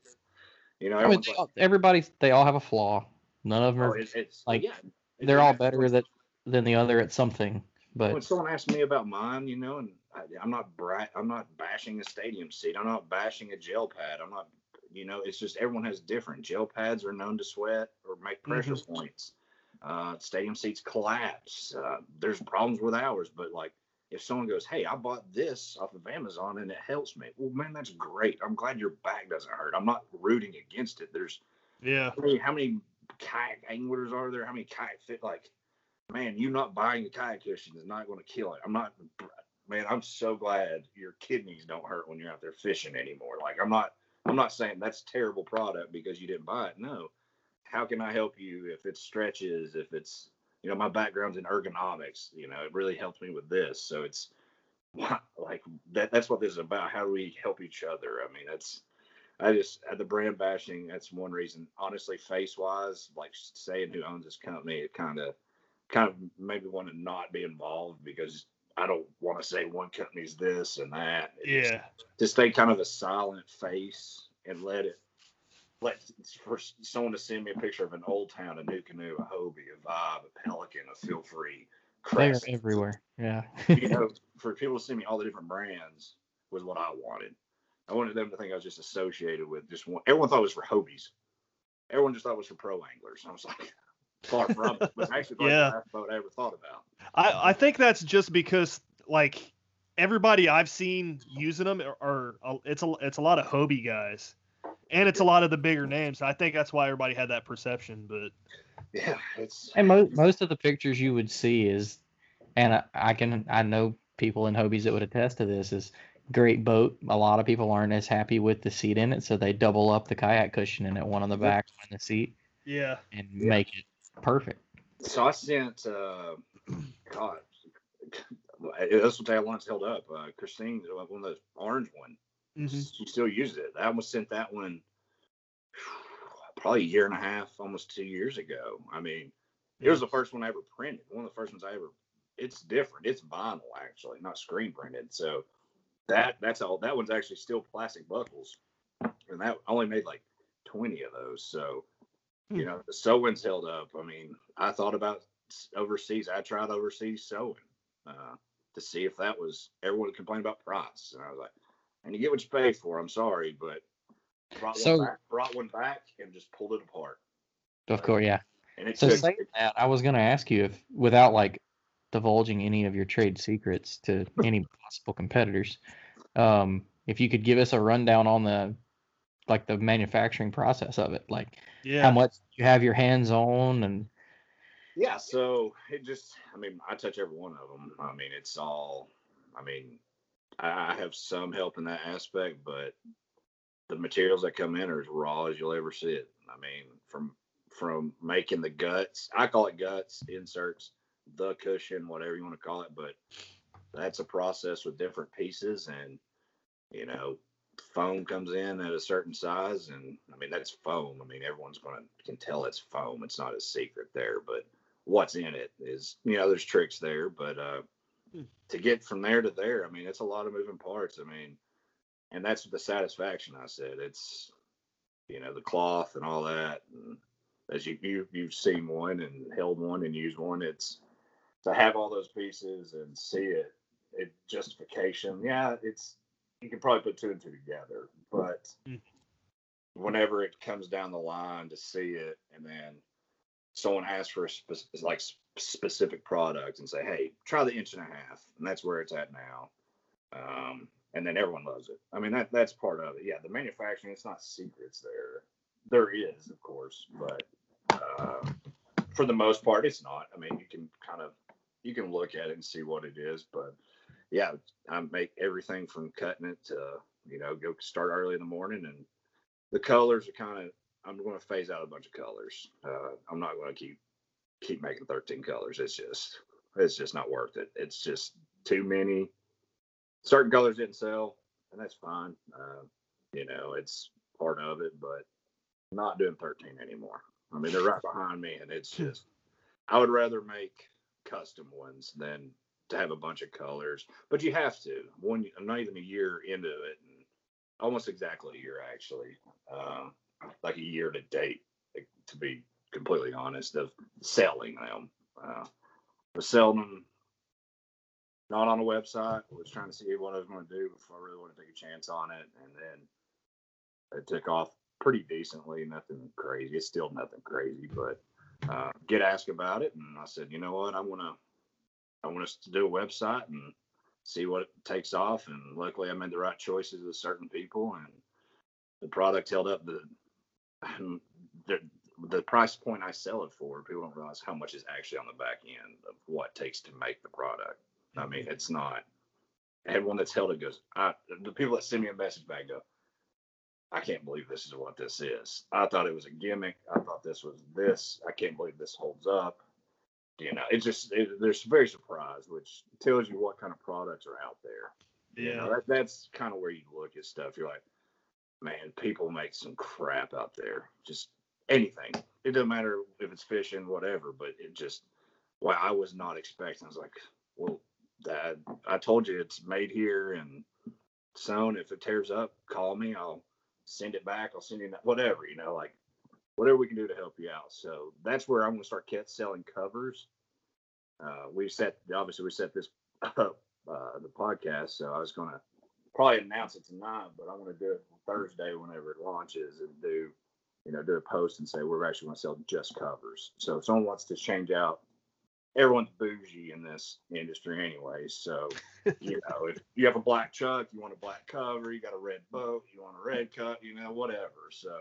[SPEAKER 5] You know,
[SPEAKER 4] I mean, they all, everybody, they all have a flaw. None of them
[SPEAKER 5] oh,
[SPEAKER 4] are.
[SPEAKER 5] it's, it's
[SPEAKER 4] like,
[SPEAKER 5] yeah,
[SPEAKER 4] they're all better than than the other at something. But when
[SPEAKER 5] someone asks me about mine, you know, and I, I'm not bra- I'm not bashing a stadium seat. I'm not bashing a gel pad. I'm not, you know, it's just everyone has different. Gel pads are known to sweat or make pressure points. Uh, stadium seats collapse. Uh, there's problems with ours, but like if someone goes, "Hey, I bought this off of Amazon and it helps me," well, man, that's great. I'm glad your back doesn't hurt. I'm not rooting against it. There's
[SPEAKER 3] Yeah.
[SPEAKER 5] how many, how many kayak anglers are there? How many kayak fit? Like, man, you not buying a kayak cushion is not going to kill it. I'm not, man. I'm so glad your kidneys don't hurt when you're out there fishing anymore. Like, I'm not, I'm not saying that's terrible product because you didn't buy it. No, how can I help you if it stretches? If it's, you know, my background's in ergonomics. You know, it really helps me with this. So it's like that. That's what this is about. How do we help each other? I mean, that's I just at the brand bashing. That's one reason. Honestly, face wise, like saying who owns this company, it kind of kind of made me want to not be involved because I don't want to say one company's this and that. It just-
[SPEAKER 3] Yeah.
[SPEAKER 5] to stay kind of a silent face and let it let for someone to send me a picture of an old town, a NuCanoe, a Hobie, a Vibe, a Pelican, a Feel Free,
[SPEAKER 4] they're everywhere. Yeah.
[SPEAKER 5] you know, for people to send me all the different brands was what I wanted. I wanted them to think I was just associated with just one. Everyone thought it was for Hobies. Everyone just thought it was for pro anglers. And I was like, far from it. It was actually like
[SPEAKER 3] Yeah.
[SPEAKER 5] the last boat I ever thought about.
[SPEAKER 3] I, I think that's just because like everybody I've seen using them are, are it's a it's a lot of Hobie guys, and it's a lot of the bigger names. I think that's why everybody had that perception. But
[SPEAKER 5] Yeah, it's
[SPEAKER 4] And mo- most of the pictures you would see is, and I, I can I know people in Hobies that would attest to this is great boat. A lot of people aren't as happy with the seat in it, so they double up the Kayak Kushion in it, one on the back, one in the seat,
[SPEAKER 3] yeah,
[SPEAKER 4] and
[SPEAKER 5] Yeah.
[SPEAKER 4] make it perfect.
[SPEAKER 5] so I sent uh God this will take once held up. Uh Christine, one of those orange one.
[SPEAKER 3] Mhm.
[SPEAKER 5] She still uses it. I almost sent that one probably a year and a half, almost two years ago. I mean, it was the first one I ever printed. One of the first ones I ever. It's different. It's vinyl actually, not screen printed. So that that's all. That one's actually still plastic buckles, and that I only made like twenty of those. So you know, the sewing's held up. I mean, I thought about overseas. I tried overseas sewing uh, to see if that was. Everyone complained about price, and I was like, and you get what you pay for. I'm sorry, but brought
[SPEAKER 4] So-
[SPEAKER 5] one back, brought one back and just pulled it apart.
[SPEAKER 4] Of course, yeah.
[SPEAKER 5] And it
[SPEAKER 4] So
[SPEAKER 5] took
[SPEAKER 4] saying that, I was going to ask you if, without like divulging any of your trade secrets to any possible competitors, um, if you could give us a rundown on the like the manufacturing process of it, like
[SPEAKER 3] yeah,
[SPEAKER 4] how much you have your hands on, and
[SPEAKER 5] Yeah, so it just, I mean, I touch every one of them. I mean, it's all, I mean, I I have some help in that aspect, but the materials that come in are as raw as you'll ever see it. I mean, from from making the guts, I call it guts, inserts, the cushion, whatever you want to call it, but that's a process with different pieces and you know, foam comes in at a certain size and I mean that's foam. I mean everyone's gonna can tell it's foam. It's not a secret there, but what's in it is you know, there's tricks there, but uh
[SPEAKER 3] Hmm.
[SPEAKER 5] to get from there to there, I mean it's a lot of moving parts. I mean and that's the satisfaction I said. It's you know, the cloth and all that and as you, you you've seen one and held one and used one, it's to have all those pieces and see it, it justification. Yeah, it's you can probably put two and two together, but
[SPEAKER 3] Mm.
[SPEAKER 5] whenever it comes down the line to see it, and then someone asks for a spe- like specific product and say, "Hey, try the inch and a half," and that's where it's at now. Um, and then everyone loves it. I mean, that that's part of it. Yeah, the manufacturing, it's not secrets there. There is, of course, but uh, for the most part, it's not. I mean, you can kind of you can look at it and see what it is, but yeah, I make everything from cutting it to you know go start early in the morning, and the colors are kind of I'm going to phase out a bunch of colors. Uh, I'm not going to keep keep making 13 colors. It's just it's just not worth it. It's just too many. Certain colors didn't sell, and that's fine. Uh, you know, it's part of it, but not doing 13 anymore. I mean, they're right behind me, and it's just I would rather make custom ones than to have a bunch of colors. But you have to. One, I'm not even a year into it, and almost exactly a year actually, um, like a year to date, to be completely honest, of selling them. Uh, was selling them not on a website. I was trying to see what I was going to do before I really want to take a chance on it, and then it took off pretty decently. Nothing crazy. It's still nothing crazy, but uh, get asked about it, and I said, you know what, I want to, I want us to do a website and see what it takes off. And luckily, I made the right choices with certain people, and the product held up. The the, the price point I sell it for, people don't realize how much is actually on the back end of what it takes to make the product. I mean, mm-hmm. it's not. Everyone that's held it goes. I, the people that send me a message back go, I can't believe this is what this is. I thought it was a gimmick. I thought this was this. I can't believe this holds up. You know, it's just it, they're very surprised, which tells you what kind of products are out there.
[SPEAKER 3] Yeah,
[SPEAKER 5] you know, that, that's kind of where you look at stuff. You're like, man, people make some crap out there. Just anything. It doesn't matter if it's fishing, whatever. But it just, well, I was not expecting. I was like, well, Dad, I told you it's made here and sewn. If it tears up, call me. I'll send it back. I'll send you whatever, you know, like whatever we can do to help you out. So that's where I'm going to start selling covers. Uh, we set, obviously, we set this up, uh, the podcast. So I was going to probably announce it tonight, but I'm going to do it Thursday whenever it launches and do, you know, do a post and say we're actually going to sell just covers. So if someone wants to change out everyone's bougie in this industry anyway. So, you know, if you have a black chuck, you want a black cover, you got a red boat, you want a red cut, you know, whatever. So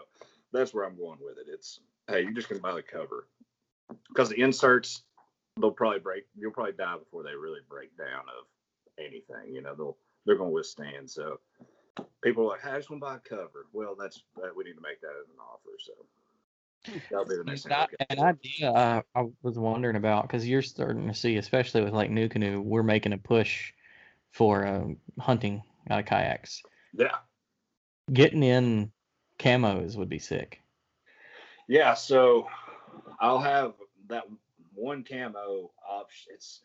[SPEAKER 5] that's where I'm going with it. It's hey, you're just gonna buy the cover because the inserts they'll probably break. You'll probably die before they really break down of anything. You know, they'll they're gonna withstand. So people are like, hey, I just want to buy a cover. Well, that's that we need to make that as an offer. So That'll be the next thing.
[SPEAKER 4] An idea I, I was wondering about because you're starting to see, especially with like NuCanoe, we're making a push for uh, hunting out of kayaks.
[SPEAKER 5] Yeah.
[SPEAKER 4] Getting in camos would be sick.
[SPEAKER 5] Yeah, so I'll have that one camo option. It's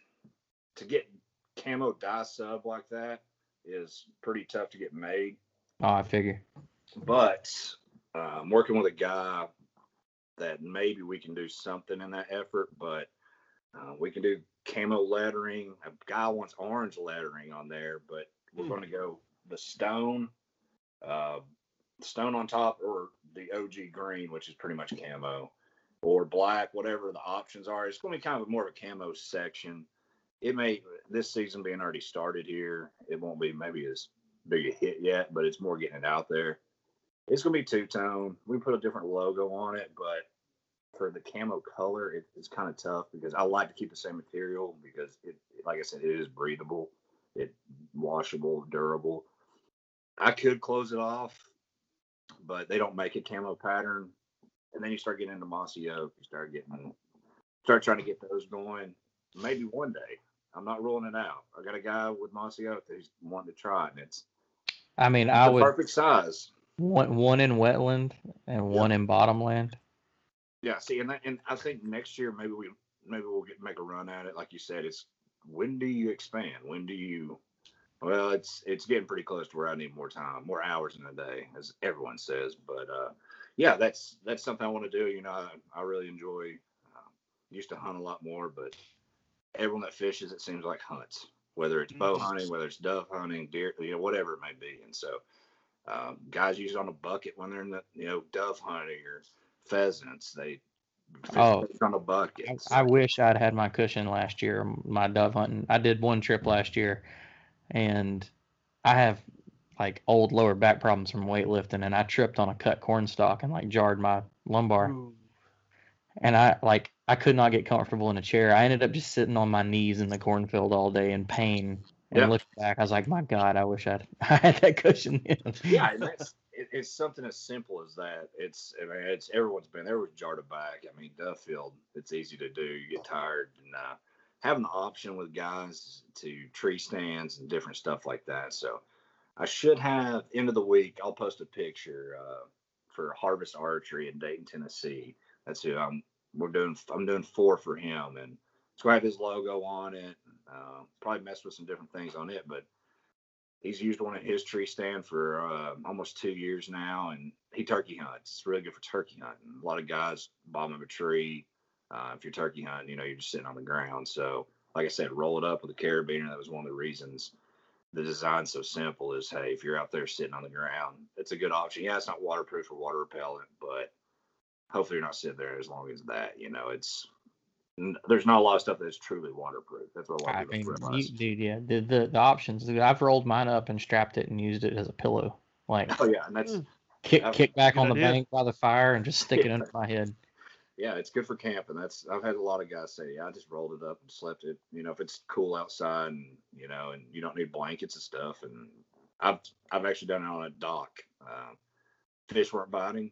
[SPEAKER 5] to get camo dye sub like that is pretty tough to get made.
[SPEAKER 4] Oh, I figure.
[SPEAKER 5] But uh, I'm working with a guy that maybe we can do something in that effort, but uh, we can do camo lettering. A guy wants orange lettering on there, but we're mm. going to go the stone, uh, stone on top, or the OG green, which is pretty much camo, or black, whatever the options are. It's going to be kind of more of a camo section. It may this season being already started here, it won't be maybe as big a hit yet, but it's more getting it out there. It's gonna be two tone. We put a different logo on it, but for the camo color, it, it's kind of tough because I like to keep the same material because it, like I said, it is breathable, it washable, durable. I could close it off, but they don't make a camo pattern. And then you start getting into mossy oak, you start getting, start trying to get those going. Maybe one day. I'm not ruling it out. I got a guy with mossy oak that he's wanting to try, and it's.
[SPEAKER 4] I mean, I would
[SPEAKER 5] perfect size.
[SPEAKER 4] One one in wetland and one in bottomland.
[SPEAKER 5] Yeah, see, and that, and I think next year maybe we maybe we'll get make a run at it. Like you said, it's when do you expand? When do you? Well, it's it's getting pretty close to where I need more time, more hours in a day, as everyone says. But uh, yeah, that's that's something I want to do. You know, I, I really enjoy. Uh, used to hunt a lot more, but everyone that fishes, it seems like hunts. Whether it's bow mm-hmm. hunting, whether it's dove hunting, deer, you know, whatever it may be. And so um, guys use it on a bucket when they're in the you know dove hunting or pheasants. They
[SPEAKER 4] oh
[SPEAKER 5] on a bucket.
[SPEAKER 4] I, I, wish I'd had my cushion last year. My dove hunting. I did one trip last year, and I have like old lower back problems from weightlifting, and I tripped on a cut corn stalk and like jarred my lumbar. Ooh. And I like I could not get comfortable in a chair. I ended up just sitting on my knees in the cornfield all day in pain and yeah. looking back, I was like, my God, I wish I'd I had that cushion
[SPEAKER 5] in. yeah, and that's it, it's something as simple as that. It's I mean, it's everyone's been there with Jarda back. I mean, Duffield, it's easy to do. You get tired, and uh, having the option with guys to tree stands and different stuff like that. So I should have end of the week. I'll post a picture uh, for Harvest Archery in Dayton, Tennessee. That's who I'm. We're doing. I'm doing four for him, and it's to have his logo on it. Uh, probably mess with some different things on it, but he's used one at his tree stand for uh, almost two years now, and he turkey hunts. It's really good for turkey hunting. A lot of guys bottom of a tree. Uh, if you're turkey hunting, you know you're just sitting on the ground. So, like I said, roll it up with a carabiner. That was one of the reasons the design's so simple. Is hey, if you're out there sitting on the ground, it's a good option. Yeah, it's not waterproof or water repellent, but hopefully you're not sitting there as long as that. You know, it's there's not a lot of stuff that's truly waterproof. That's what a lot
[SPEAKER 4] I
[SPEAKER 5] of
[SPEAKER 4] mean,
[SPEAKER 5] people
[SPEAKER 4] you, dude, yeah, the, the the options. Dude, I've rolled mine up and strapped it and used it as a pillow. Like
[SPEAKER 5] Oh yeah, and that's
[SPEAKER 4] kick kick back on the
[SPEAKER 3] idea.
[SPEAKER 4] bank by the fire and just stick it under my head.
[SPEAKER 5] Yeah, it's good for camping. That's I've had a lot of guys say, yeah, I just rolled it up and slept it. You know, if it's cool outside and you know, and you don't need blankets and stuff. And I've I've actually done it on a dock. Uh, fish weren't biting.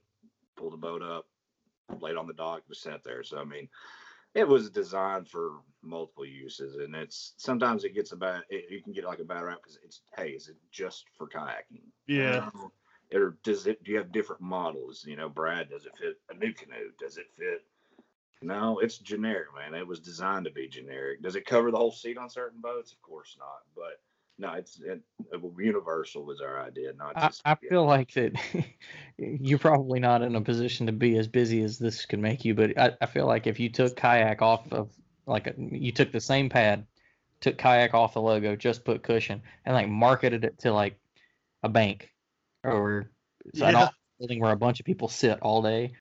[SPEAKER 5] Pulled the boat up, laid on the dock, just sat there. So I mean, it was designed for multiple uses, and it's sometimes it gets a bad. It, you can get like a bad rap because it's hey, is it just for kayaking?
[SPEAKER 3] Yeah.
[SPEAKER 5] Um, or does it? Do you have different models? You know, Brad, does it fit a NuCanoe? Does it fit? No, it's generic, man. It was designed to be generic. Does it cover the whole seat on certain boats? Of course not. But no, it's it, it, universal was our idea, not
[SPEAKER 4] I. I
[SPEAKER 5] yeah.
[SPEAKER 4] feel like that you're probably not in a position to be as busy as this could make you, but I, I feel like if you took kayak off of like a, you took the same pad, took kayak off the logo, just put cushion, and like marketed it to like a bank or so an
[SPEAKER 3] Yeah.
[SPEAKER 4] office building where a bunch of people sit all day,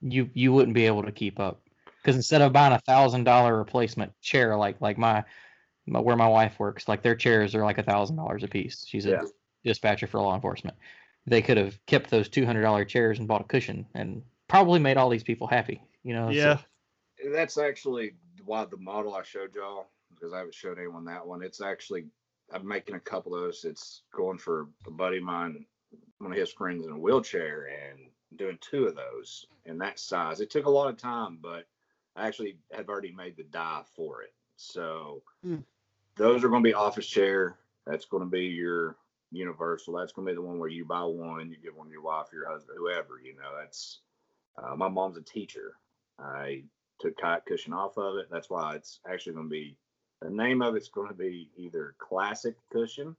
[SPEAKER 4] you you wouldn't be able to keep up. Because instead of buying a thousand dollar replacement chair like like my, my where my wife works, like their chairs are like a thousand dollars a piece. She's a
[SPEAKER 5] Yeah.
[SPEAKER 4] dispatcher for law enforcement. They could have kept those two hundred dollar chairs and bought a cushion and probably made all these people happy. You know? so-
[SPEAKER 3] Yeah.
[SPEAKER 5] That's actually why the model I showed y'all, because I haven't showed anyone that one. It's actually I'm making a couple of those. It's going for a buddy of mine, one of his friends in a wheelchair, and doing two of those in that size. It took a lot of time, but I actually have already made the die for it. So
[SPEAKER 3] Hmm.
[SPEAKER 5] those are going to be office chair. That's going to be your universal. That's going to be the one where you buy one, you give one to your wife, your husband, whoever. You know, that's uh, my mom's a teacher. I took Kayak Kushion off of it. That's why it's actually going to be the name of it's going to be either classic cushion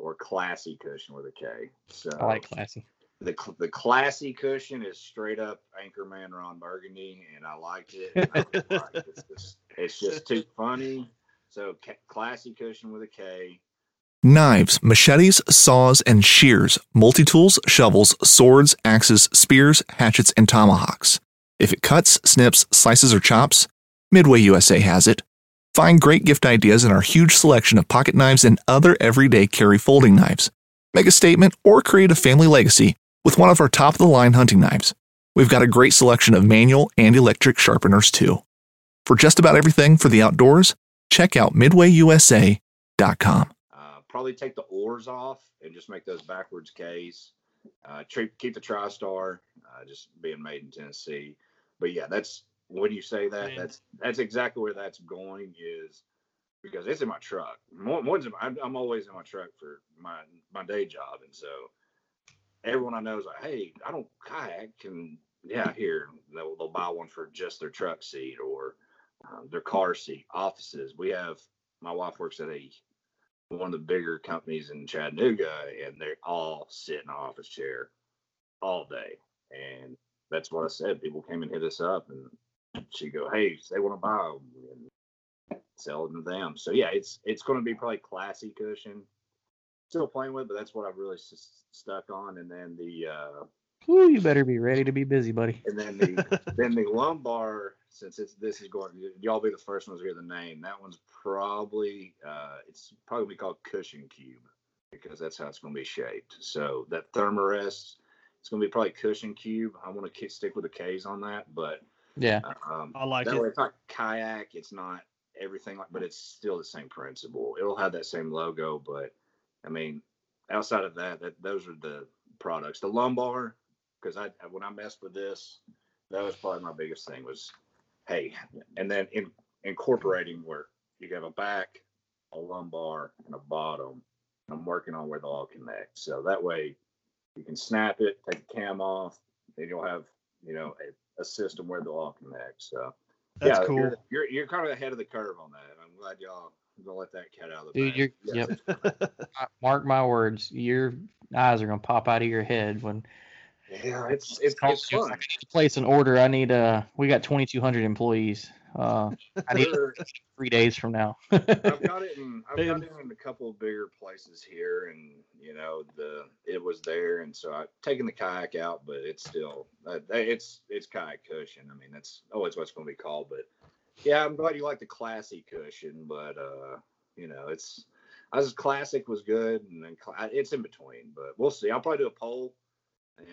[SPEAKER 5] or classy cushion with a K. So
[SPEAKER 4] I like classy.
[SPEAKER 5] the the classy cushion is straight up Anchorman Ron Burgundy, and I liked it. I was like, it's, just, it's just too funny. So ca- classy cushion with a K.
[SPEAKER 6] Knives, machetes, saws, and shears, multi tools, shovels, swords, axes, spears, hatchets, and tomahawks. If it cuts, snips, slices, or chops, MidwayUSA has it. Find great gift ideas in our huge selection of pocket knives and other everyday carry folding knives. Make a statement or create a family legacy with one of our top of the line hunting knives. We've got a great selection of manual and electric sharpeners too. For just about everything for the outdoors, check out midwayusa.com.
[SPEAKER 5] Uh, probably take the oars off and just make those backwards Ks. Uh, keep the TriStar, uh, just being made in Tennessee. But yeah, that's when you say that,
[SPEAKER 3] Man.
[SPEAKER 5] that's that's exactly where that's going is because it's in my truck. More, more than I'm, I'm always in my truck for my my day job, and so everyone I know is like, hey, I don't kayak, and yeah, here they'll, they'll buy one for just their truck seat or um, their car seat. Offices, we have. My wife works at a one of the bigger companies in Chattanooga, and they all sit in an office chair all day. And that's what I said. People came and hit us up, and she go, "Hey, they want to buy them and sell them to them." So yeah, it's it's going to be probably classy cushion. Still playing with, but that's what I've really s- stuck on. And then the uh,
[SPEAKER 4] Ooh, you better be ready to be busy, buddy.
[SPEAKER 5] and then the then the lumbar, since it's this is going, y'all be the first ones to hear the name. That one's probably uh, it's probably gonna be called cushion cube because that's how it's gonna be shaped. So that Therm-a-Rest, it's gonna be probably cushion cube. I want to stick with the K's on that, but
[SPEAKER 4] Yeah.
[SPEAKER 5] um,
[SPEAKER 3] I like
[SPEAKER 5] that
[SPEAKER 3] it.
[SPEAKER 5] way it's not kayak. It's not everything like, but it's still the same principle. It'll have that same logo, but I mean, outside of that, that those are the products. The lumbar, because I when I messed with this, that was probably my biggest thing was, hey, and then in, incorporating where you have a back, a lumbar, and a bottom. I'm working on where they all connect, so that way you can snap it, take the cam off, and you'll have you know a, a system where they'll all connect. So
[SPEAKER 3] That's
[SPEAKER 5] yeah,
[SPEAKER 3] cool.
[SPEAKER 5] You're, you're you're kind of ahead of the curve on that. I'm glad y'all gonna let that cat out of the
[SPEAKER 4] Dude,
[SPEAKER 5] bag.
[SPEAKER 4] you're-
[SPEAKER 5] Yes,
[SPEAKER 4] yep.
[SPEAKER 5] it's coming.
[SPEAKER 4] Mark my words, your eyes are gonna pop out of your head when
[SPEAKER 5] yeah, it's it's it's
[SPEAKER 4] If
[SPEAKER 5] fun.
[SPEAKER 4] I need to place an order. I need uh, we got 2,200 employees. Uh, I need
[SPEAKER 5] We're-
[SPEAKER 4] three days from now.
[SPEAKER 5] I've got it in I've got it in a couple of bigger places here, and you know the it was there, and so I've taken the kayak out, but it's still uh, it's it's Kayak Kushion. I mean that's always what it's going to be called, but yeah, I'm glad you like the classy cushion, but uh, you know it's I was classic was good, and then cla- it's in between, but we'll see. I'll probably do a poll.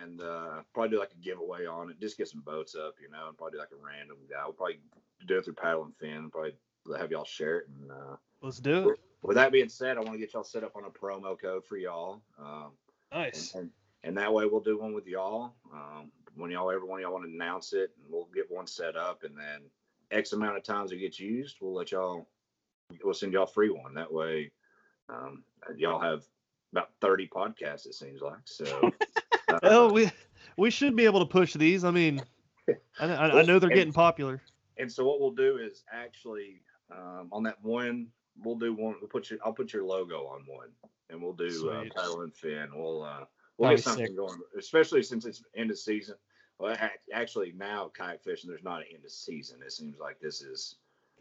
[SPEAKER 5] And uh, probably do like a giveaway on it. Just get some boats up, you know, and probably do like a random guy. We'll probably do it through paddle and fin. Probably have y'all share it and uh,
[SPEAKER 3] Let's do it.
[SPEAKER 5] with that being said, I want to get y'all set up on a promo code for y'all. Um,
[SPEAKER 3] Nice.
[SPEAKER 5] and, and that way we'll do one with y'all. Um, when y'all ever of y'all want to announce it, and we'll get one set up, and then X amount of times it gets used, we'll let y'all. We'll send y'all a free one. That way, um, y'all have about thirty podcasts. It seems like so. uh,
[SPEAKER 3] Well, we we should be able to push these. I mean, I, I, I know they're getting popular.
[SPEAKER 5] And so what we'll do is actually um, on that one, we'll do one. We'll put your. I'll put your logo on one, and we'll do uh,
[SPEAKER 3] Sweet.
[SPEAKER 5] and Finn. We'll uh, we'll
[SPEAKER 4] That'd
[SPEAKER 5] get something
[SPEAKER 4] sick.
[SPEAKER 5] going, especially since it's end of season. Well, actually now kayak fishing, there's not an end of season. It seems like this is.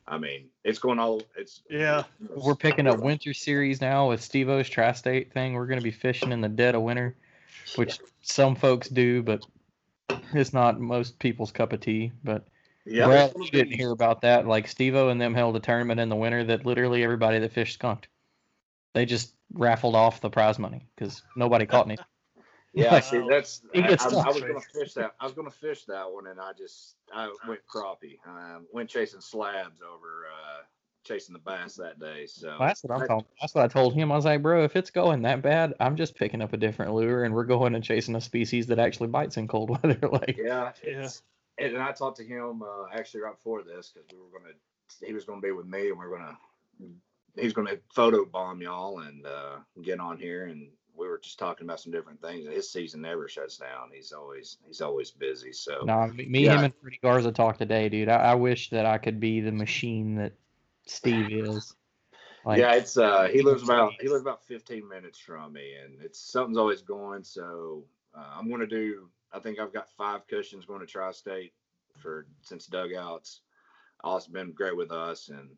[SPEAKER 5] I mean, it's going all. It's
[SPEAKER 3] Yeah.
[SPEAKER 4] We're picking up winter series now with Steve O's Tri-State thing. We're gonna be fishing in the dead of winter, which some folks do, but it's not most people's cup of tea. But
[SPEAKER 5] Yeah,
[SPEAKER 4] Brad, you didn't hear about that. Like Steve O and them held a tournament in the winter that literally everybody that fished skunked. They just raffled off the prize money because nobody caught any.
[SPEAKER 5] Yeah, see, that's. I, I, I was gonna fish that. I was gonna fish that one, and I just I went crappie. Um, went chasing slabs over uh, chasing the bass that day. So
[SPEAKER 4] Well, that's what I'm
[SPEAKER 5] I-
[SPEAKER 4] talking. That's what I told him. I was like, bro, if it's going that bad, I'm just picking up a different lure and we're going and chasing a species that actually bites in cold weather. like,
[SPEAKER 5] Yeah,
[SPEAKER 3] Yeah.
[SPEAKER 5] And, I talked to him uh, actually right before this because we were gonna. He was gonna be with me, and we are gonna. He's gonna photo bomb y'all and uh, get on here, and we were just talking about some different things. And his season never shuts down. He's always he's always busy. So
[SPEAKER 4] no, me,
[SPEAKER 5] Yeah.
[SPEAKER 4] him, and Freddie Garza talked today, dude. I, I wish that I could be the machine that Steve is. Like,
[SPEAKER 5] yeah, it's uh he
[SPEAKER 4] he
[SPEAKER 5] lives about he lives about 15 minutes from me, and it's something's always going. So uh, I'm gonna do. I think I've got five cushions going to Tri-State for since dugouts. Also been great with us, and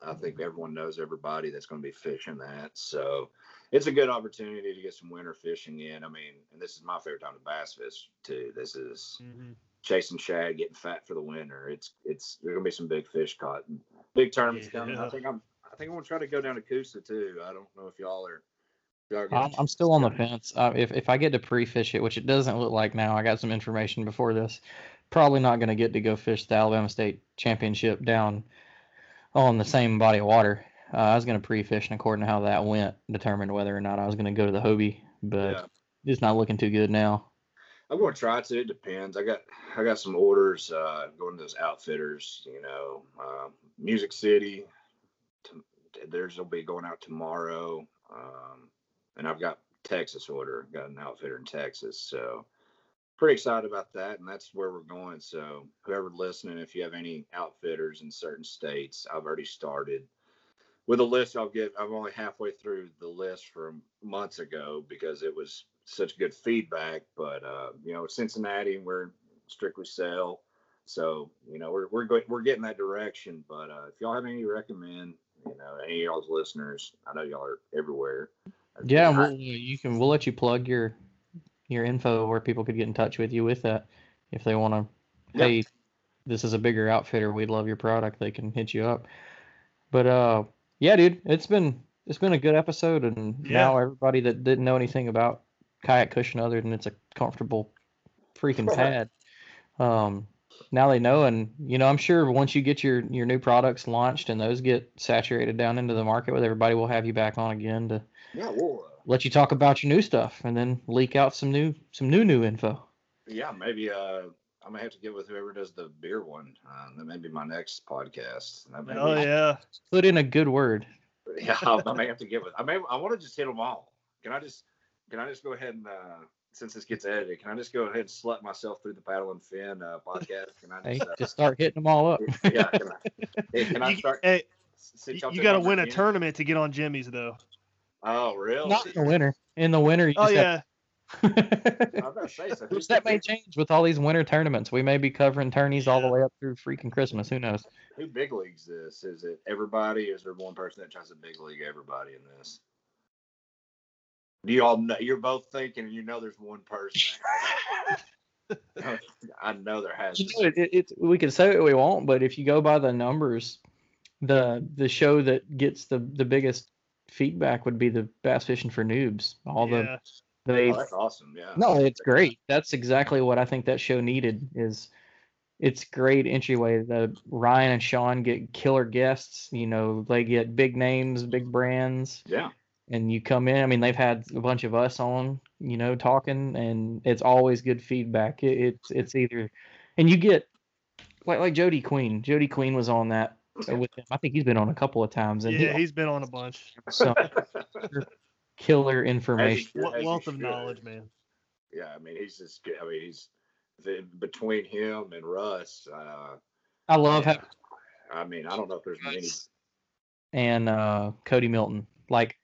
[SPEAKER 5] I think everyone knows everybody that's going to be fishing that. So it's a good opportunity to get some winter fishing in. I mean, and this is my favorite time to bass fish too. This is
[SPEAKER 3] Mhm.
[SPEAKER 5] chasing shad, getting fat for the winter. It's it's there's gonna be some big fish caught. And big tournaments coming. I think I'm I think I'm gonna try to go down to Coosa too. I don't know if y'all are. Y'all are gonna-
[SPEAKER 4] I'm, I'm still on the fence. Uh, if if I get to pre-fish it, which it doesn't look like now, I got some information before this. Probably not going to get to go fish the Alabama State Championship down on the same body of water. Uh, I was going to pre-fish, and according to how that went, determined whether or not I was going to go to the Hobie. But
[SPEAKER 5] Yeah.
[SPEAKER 4] it's not looking too good now.
[SPEAKER 5] I'm gonna try to. It depends. I got I got some orders uh, going to those outfitters. You know, uh, Music City. To, theirs will be going out tomorrow. Um, and I've got Texas order. Got an outfitter in Texas, so pretty excited about that. And that's where we're going. So whoever listening, if you have any outfitters in certain states, I've already started with a list. I'll get. I'm only halfway through the list from months ago because it was such good feedback. But uh, you know, Cincinnati, we're strictly sell. So you know, we're we're going we're getting that direction. But uh, if y'all have any recommend, you know, any of y'all's listeners, I know y'all are everywhere.
[SPEAKER 4] Yeah, we'll, you can. We'll let you plug your your info where people could get in touch with you with that if they want to.
[SPEAKER 5] Yeah.
[SPEAKER 4] Hey, this is a bigger outfitter. We'd love your product. They can hit you up. But uh, yeah, dude, it's been it's been a good episode, and
[SPEAKER 3] Yeah.
[SPEAKER 4] now everybody that didn't know anything about Kayak Kushion other than it's a comfortable freaking pad, um, now they know. And you know, I'm sure once you get your your new products launched and those get saturated down into the market with everybody, we'll have you back on again to
[SPEAKER 5] yeah, we'll uh,
[SPEAKER 4] let you talk about your new stuff, and then leak out some new some new new info.
[SPEAKER 5] Yeah, maybe uh, I'm gonna have to get with whoever does the beer one. Uh, that may be my next podcast.
[SPEAKER 3] Oh
[SPEAKER 5] be-
[SPEAKER 3] yeah.
[SPEAKER 4] Put in a good word.
[SPEAKER 5] yeah. I may have to get with. I may. I want to just hit them all. Can I just? Can I just go ahead and uh, since this gets edited, can I just go ahead and slut myself through the paddle and fin uh, podcast? Can I
[SPEAKER 4] Hey,
[SPEAKER 5] just? Uh,
[SPEAKER 4] just start hitting them all up.
[SPEAKER 5] yeah. Can I, hey, can I
[SPEAKER 3] You,
[SPEAKER 5] start?
[SPEAKER 3] hey,
[SPEAKER 5] since
[SPEAKER 3] you,
[SPEAKER 5] y'all
[SPEAKER 3] you
[SPEAKER 5] took
[SPEAKER 3] got to win a
[SPEAKER 5] team-
[SPEAKER 3] tournament to get on Jimmy's though.
[SPEAKER 5] Oh, really?
[SPEAKER 4] Not in the winter. In the winter, you
[SPEAKER 3] Oh
[SPEAKER 4] just have-
[SPEAKER 3] yeah.
[SPEAKER 5] I was about to say, so
[SPEAKER 4] that may change with all these winter tournaments. We may be covering tourneys all the way up through freaking Christmas. Who knows?
[SPEAKER 5] who big leagues this? Is it everybody? Is there one person that tries to big league everybody in this? Do you all know? You're both thinking, you know, there's one person. I know there has.
[SPEAKER 4] You know,
[SPEAKER 5] be.
[SPEAKER 4] it, it, we can say what we want, but if you go by the numbers, the the show that gets the the biggest feedback would be the bass fishing for noobs. All
[SPEAKER 3] yeah.
[SPEAKER 4] the they
[SPEAKER 5] Oh, that's awesome. Yeah.
[SPEAKER 4] no, it's great. That's exactly what I think that show needed. Is it's great entryway. The Ryan and Sean get killer guests. You know, they get big names, big brands.
[SPEAKER 5] Yeah.
[SPEAKER 4] and you come in. I mean, they've had a bunch of us on, you know, talking, and it's always good feedback. It, it's it's either, and you get like like Jody Queen. Jody Queen was on that with him. I think he's been on a couple of times, and
[SPEAKER 3] Yeah,
[SPEAKER 4] he
[SPEAKER 3] he's been on a bunch.
[SPEAKER 4] some killer information.
[SPEAKER 5] Good,
[SPEAKER 3] What wealth of knowledge, man.
[SPEAKER 5] Yeah, I mean, he's just. good. I mean, he's the, between him and Russ. Uh,
[SPEAKER 4] I love
[SPEAKER 5] yeah,
[SPEAKER 4] having
[SPEAKER 5] I mean, I don't know if there's many.
[SPEAKER 4] and uh, Cody Milton. Like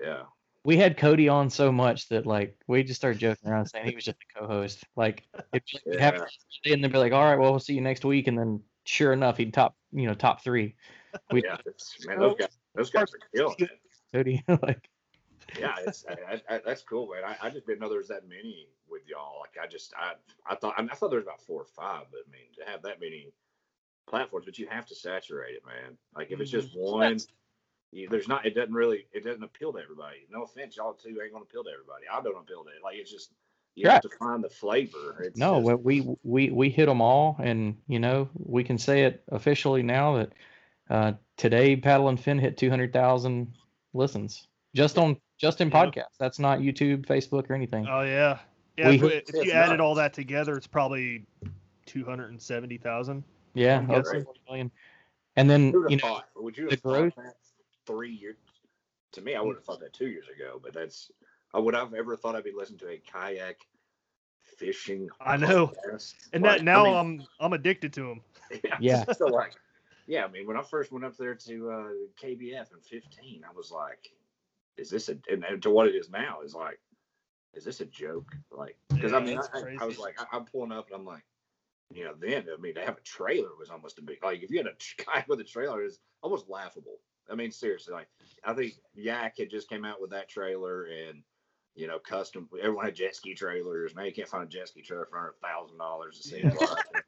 [SPEAKER 5] Yeah.
[SPEAKER 4] we had Cody on so much that like we just started joking around saying he was just a co-host. Like if you have
[SPEAKER 5] Yeah.
[SPEAKER 4] and they'd be like, all right, well, we'll see you next week, and then sure enough, he'd top you know top three. We
[SPEAKER 5] Yeah. It's, man, those guys. Those guys are killing it.
[SPEAKER 4] Like.
[SPEAKER 5] yeah, it's I, I, that's cool, man. I, I just didn't know there was that many with y'all. Like I just I I thought I, thought there was about four or five, but I mean to have that many platforms, but you have to saturate it, man. Like if it's just mm-hmm. one, you, there's not. It doesn't really. It doesn't appeal to everybody. No offense, y'all too ain't gonna appeal to everybody. I don't appeal to it. Like it's just you
[SPEAKER 4] Yeah.
[SPEAKER 5] have to find the flavor. It's
[SPEAKER 4] No,
[SPEAKER 5] just-
[SPEAKER 4] we we we we hit them all, and you know we can say it officially now that uh, today Paddle and Fin hit two hundred thousand listens just on just in
[SPEAKER 3] Yeah.
[SPEAKER 4] podcasts. That's not YouTube, Facebook, or anything.
[SPEAKER 3] Oh yeah. Yeah.
[SPEAKER 4] We
[SPEAKER 3] if,
[SPEAKER 4] hit-
[SPEAKER 3] if you
[SPEAKER 5] it's
[SPEAKER 3] added all that together, it's probably two hundred and seventy thousand.
[SPEAKER 4] yeah,
[SPEAKER 3] yeah,
[SPEAKER 4] over
[SPEAKER 5] right.
[SPEAKER 4] 40 million. And then you know
[SPEAKER 5] thought? Would you
[SPEAKER 4] the
[SPEAKER 5] have
[SPEAKER 4] growth-
[SPEAKER 5] thought that three years? To me, I would have thought that two years ago. But that's I would have ever thought I'd be listening to a kayak fishing.
[SPEAKER 3] I know.
[SPEAKER 5] podcast.
[SPEAKER 3] And
[SPEAKER 5] Like,
[SPEAKER 3] that now
[SPEAKER 5] I mean,
[SPEAKER 3] I'm I'm addicted to them.
[SPEAKER 5] yeah.
[SPEAKER 4] Yeah.
[SPEAKER 5] So like, yeah. I mean, when I first went up there to uh, KBF in '15, I was like, "Is this a?" And, and to what it is now is like, "Is this a joke?" Like, because I mean, I, I- I was like, I, I'm pulling up and I'm like, you know, then I mean, to have a trailer was almost a big like if you had a guy with a trailer is almost laughable. I mean, seriously, like I think Yak had just came out with that trailer and. You know, custom. Everyone had jet ski trailers. Now you can't find a jet ski trailer for under a thousand dollars. It seems like.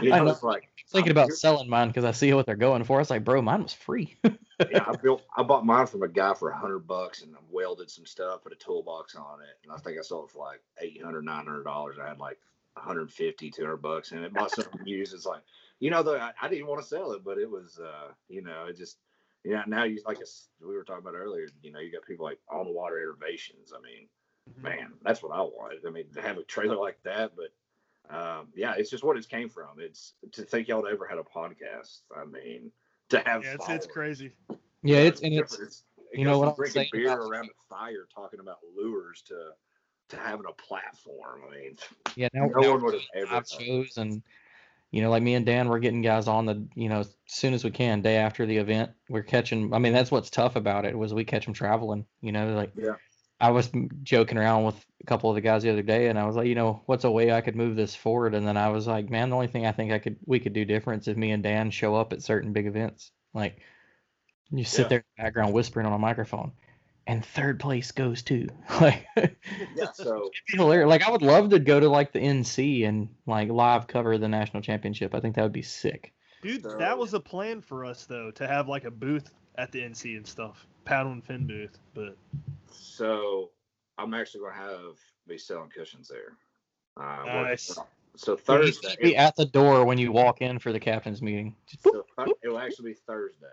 [SPEAKER 5] You
[SPEAKER 4] I
[SPEAKER 5] know, it's like
[SPEAKER 4] thinking about selling mine because I see what they're going for. It's like, bro, mine was free.
[SPEAKER 5] yeah, I built. I bought mine from a guy for a hundred bucks, and I welded some stuff, put a toolbox on it, and I think I sold it for like 800 900 dollars. I had like 150, 200 bucks and it. Bought something used. It's like, you know, though I, I didn't want to sell it, but it was, uh, you know, it just, yeah. Now you like us, we were talking about earlier. You know, you got people like on the water innovations. I mean, man, that's what I wanted. I mean, to have a trailer like that, but. Um, yeah, it's just what it came from. It's to think y'all ever had a podcast. I mean, to have
[SPEAKER 3] Yeah, it's it's crazy.
[SPEAKER 4] yeah, it's and it's
[SPEAKER 5] different. it
[SPEAKER 4] you know what
[SPEAKER 5] from
[SPEAKER 4] I'm
[SPEAKER 5] drinking
[SPEAKER 4] saying
[SPEAKER 5] beer
[SPEAKER 4] about-
[SPEAKER 5] around a fire talking about lures to to having a platform. I mean,
[SPEAKER 4] yeah. Now,
[SPEAKER 5] no
[SPEAKER 4] now
[SPEAKER 5] one would have ever.
[SPEAKER 4] live
[SPEAKER 5] thought-
[SPEAKER 4] shows and you know like me and dan we're getting guys on the you know as soon as we can day after the event we're catching i mean that's what's tough about it was we catch them traveling you know like
[SPEAKER 5] Yeah.
[SPEAKER 4] i was joking around with a couple of the guys the other day and i was like you know what's a way i could move this forward and then i was like man the only thing i think i could we could do different is if me and dan show up at certain big events like you sit
[SPEAKER 5] Yeah.
[SPEAKER 4] there in the background whispering on a microphone and third place goes to like
[SPEAKER 5] Yeah, so
[SPEAKER 4] be hilarious. Like I would love to go to like the NC and like live cover the national championship. I think that would be sick.
[SPEAKER 3] Dude,
[SPEAKER 5] So-
[SPEAKER 3] that was a plan for us though to have like a booth at the NC and stuff, paddle and fin booth. But
[SPEAKER 5] so I'm actually going to have be selling cushions there. Uh,
[SPEAKER 3] Nice.
[SPEAKER 5] So Thursday.
[SPEAKER 4] to be at the door when you walk in for the captain's meeting.
[SPEAKER 5] So it will actually be Thursday,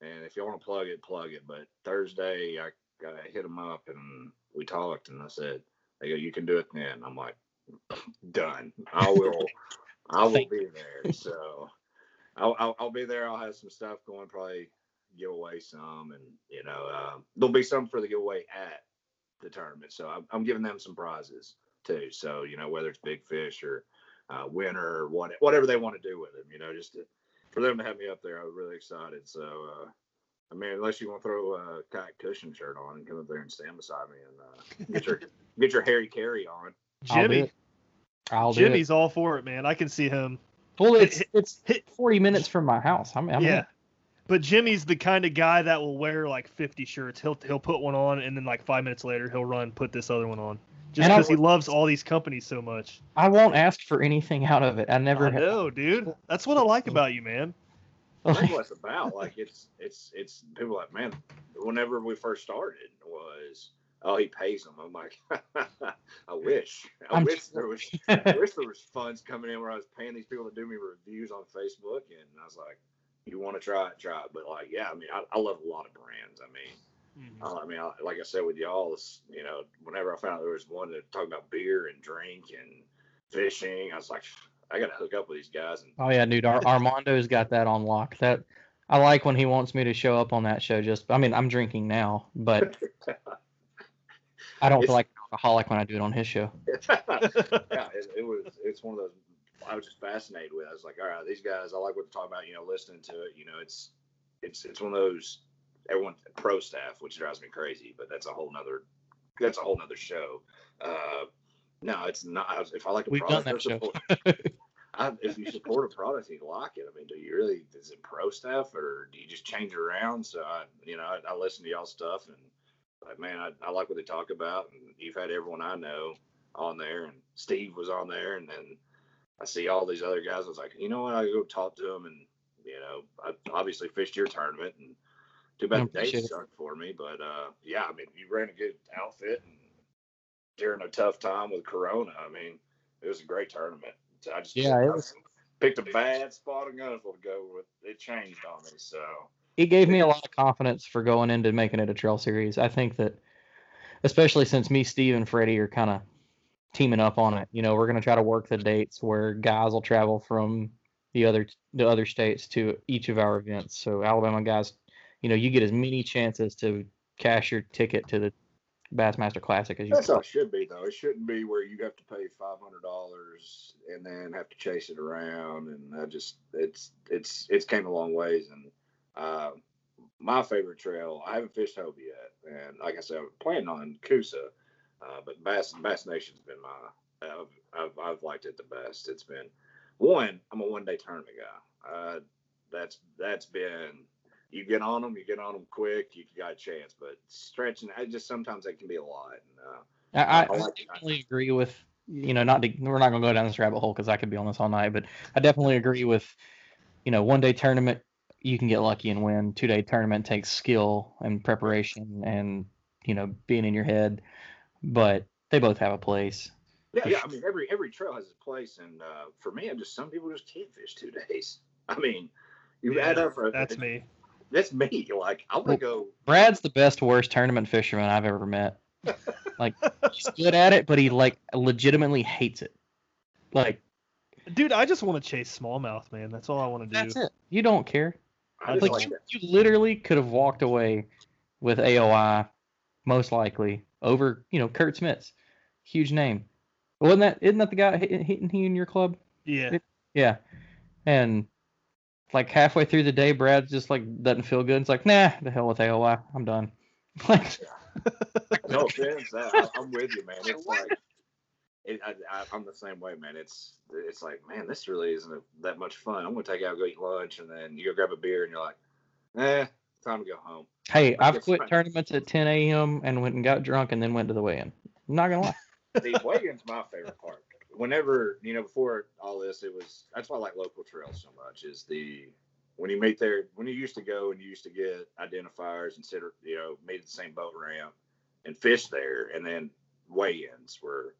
[SPEAKER 5] and if you want to plug it, plug it. But Thursday, I I hit him up and we talked, and I said, "They go, you can do it then." I'm like, "Done. I will. I will be there." So I'll, I'll I'll be there. I'll have some stuff going. Probably give away some, and you know, uh, there'll be some for the giveaway at the tournament. So I'm, I'm giving them some prizes too. So you know, whether it's big fish or uh, winner or what, whatever they want to do with them, you know, just to, for them to have me up there, I was really excited. So, uh, I mean, unless you want to throw a Kayak Kushion shirt on and come up there and stand beside me and uh, get your get your Harry Carey on.
[SPEAKER 4] I'll
[SPEAKER 3] Jimmy.
[SPEAKER 4] I'll do it.
[SPEAKER 3] Jimmy's all for it, man. I can see him.
[SPEAKER 4] Well, it's
[SPEAKER 3] hit-
[SPEAKER 4] it's
[SPEAKER 3] hit-
[SPEAKER 4] 40 minutes from my house. I'm, I'm
[SPEAKER 3] yeah. But Jimmy's the kind of guy that will wear like 50 shirts. He'll he'll put one on and then like five minutes later he'll run put this other one on. Just because he loves all these companies so much.
[SPEAKER 4] I won't ask for anything out of it. I never
[SPEAKER 3] I
[SPEAKER 4] have.
[SPEAKER 3] know, dude. That's what I like about you, man.
[SPEAKER 5] That's what it's about. Like it's it's it's people like man. Whenever we first started, was oh he pays them. I'm like, I wish. I
[SPEAKER 4] I'm
[SPEAKER 5] wish there was. I wish there was funds coming in where I was paying these people to do me reviews on Facebook, and I was like, you want to try it, try it. But like, yeah, I mean, I, I love a lot of brands. I mean, uh, I mean, I, like I said with y'all, it's, you know, whenever I found out there was one that talked about beer and drink and fishing, I was like, I got to hook up with these guys. And
[SPEAKER 4] Oh yeah, dude. Ar- Armando's got that on lock. That I like when he wants me to show up on that show. Just, I mean, I'm drinking now, but I don't
[SPEAKER 5] It's-
[SPEAKER 4] feel like an alcoholic when I do it on his show.
[SPEAKER 5] yeah, it, it was. It's one of those. I was just fascinated with. I was like, all right, these guys. I like what they're talking about. You know, listening to it. You know, it's it's it's one of those. Everyone pro staff, which drives me crazy, but that's a whole nother. That's a whole nother show. Uh, no, it's not. If I like a
[SPEAKER 4] We've done
[SPEAKER 5] product,
[SPEAKER 4] that show.
[SPEAKER 5] support- I, if you support a product, you like it. I mean, do you really? Is it pro stuff or do you just change it around? So I, you know, I, I listen to y'all stuff and like, man, I, I like what they talk about. And you've had everyone I know on there, and Steve was on there, and then I see all these other guys. I was like, you know what? I go talk to them, and you know, I obviously fished your tournament, and too bad the
[SPEAKER 4] appreciate
[SPEAKER 5] dates
[SPEAKER 4] it.
[SPEAKER 5] sucked for me. But uh, yeah, I mean, you ran a good outfit, and during a tough time with Corona, I mean, it was a great tournament. I just
[SPEAKER 4] Yeah, it was-
[SPEAKER 5] picked a bad spot in Guntersville to go with. It changed on me, so
[SPEAKER 4] It gave me a lot of confidence for going into making it a trail series. I think that, especially since me, Steve, and Freddie are kind of teaming up on it. You know, we're going to try to work the dates where guys will travel from the other the other states to each of our events. So Alabama guys, you know, you get as many chances to cash your ticket to the Bassmaster Classic as you
[SPEAKER 5] That's how it should be, though. It shouldn't be where you have to pay five hundred dollars and then have to chase it around. And I just, it's, it's, it's came a long ways. And uh, my favorite trail, I haven't fished Hobie yet, and like I said, I'm planning on Coosa, uh, but Bass Bass Nation's been my, I've, I've, I've liked it the best. It's been one. I'm a one day tournament guy. Uh, that's that's been you get on them, you get on them quick, you got a chance. But stretching, I just sometimes that can be a lot. And, uh,
[SPEAKER 4] I, I,
[SPEAKER 5] I like it.
[SPEAKER 4] definitely agree with you know not to, we're not going to go down this rabbit hole because I could be on this all night, but I definitely agree with you know one day tournament you can get lucky and win. Two day tournament takes skill and preparation and you know being in your head, but they both have a place.
[SPEAKER 5] yeah, yeah. I mean, every every trail has its place, and uh, for me, I'm just some people just can't fish two days. I mean, you
[SPEAKER 3] Yeah,
[SPEAKER 5] add up for
[SPEAKER 3] That's me.
[SPEAKER 5] That's me. Like I want to go.
[SPEAKER 4] Brad's the best worst tournament fisherman I've ever met. Like he's good at it, but he like legitimately hates it. Like
[SPEAKER 3] Dude, I just want to chase smallmouth, man. That's all I want to do.
[SPEAKER 4] that's it. You don't care.
[SPEAKER 5] I
[SPEAKER 4] like
[SPEAKER 5] like
[SPEAKER 4] you, you literally could have walked away with AOI, most likely over you know Kurt Smiths, huge name. Wasn't that isn't that the guy hit- hitting he in your club?
[SPEAKER 3] Yeah.
[SPEAKER 4] Yeah, and like halfway through the day, Brad just like doesn't feel good. It's like nah, the hell with AOI, I'm done. Like
[SPEAKER 5] No offense, that, I, I'm with you, man. It's like. It, I, I, I'm the same way, man. It's it's like, man, this really isn't a, that much fun. I'm gonna take out, go eat lunch, and then you go grab a beer, and you're like, eh, time to go home.
[SPEAKER 4] hey,
[SPEAKER 5] I
[SPEAKER 4] I've quit
[SPEAKER 5] fine.
[SPEAKER 4] tournaments at 10 a.m. and went and got drunk and then went to the weigh-in. I'm not gonna lie.
[SPEAKER 5] The weigh-in's my favorite part. Whenever you know, before all this, it was that's why I like local trails so much. Is the when you meet there, when you used to go and you used to get identifiers and sit, you know, meet at the same boat ramp and fish there, and then weigh-ins were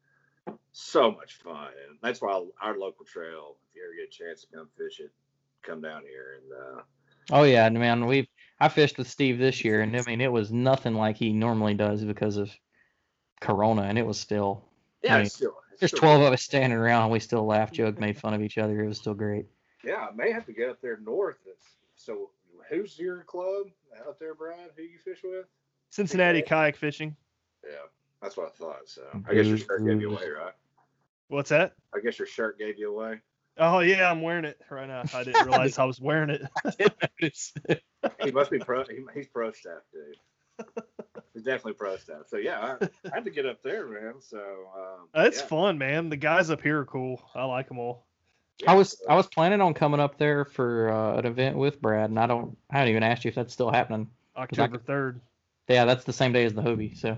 [SPEAKER 5] so much fun, and that's why our local trail. If you ever get a chance to come fish it, come down here, and uh,
[SPEAKER 4] Oh yeah, man. we've I fished with Steve this year, and I mean it was nothing like he normally does because of Corona, and it was still.
[SPEAKER 5] Yeah,
[SPEAKER 4] I mean,
[SPEAKER 5] it's still,
[SPEAKER 4] There's
[SPEAKER 5] still
[SPEAKER 4] 12 of us standing around, and we still laughed, joked, made fun of each other. It was still great.
[SPEAKER 5] Yeah, I may have to get up there north. So, who's your club out there, Brad? Who you fish with?
[SPEAKER 3] Cincinnati
[SPEAKER 5] Okay.
[SPEAKER 3] kayak fishing.
[SPEAKER 5] Yeah, that's what I thought. So, I guess your shirt gave you away, right?
[SPEAKER 3] What's that?
[SPEAKER 5] I guess your shirt gave you away.
[SPEAKER 3] Oh yeah, I'm wearing it right now. I didn't realize I was wearing it.
[SPEAKER 5] He must be pro. He, he's pro staff, dude. He's definitely pro stuff. So yeah, I, I had to get up there, man. So um,
[SPEAKER 3] It's
[SPEAKER 5] yeah,
[SPEAKER 3] fun, man. The guys up here are cool. I like them all.
[SPEAKER 5] yeah,
[SPEAKER 4] I was
[SPEAKER 5] so-
[SPEAKER 4] I was planning on coming up there for uh, an event with Brad, and I don't I haven't even asked you if that's still happening.
[SPEAKER 3] October third.
[SPEAKER 4] Yeah, that's the same day as the Hobie, so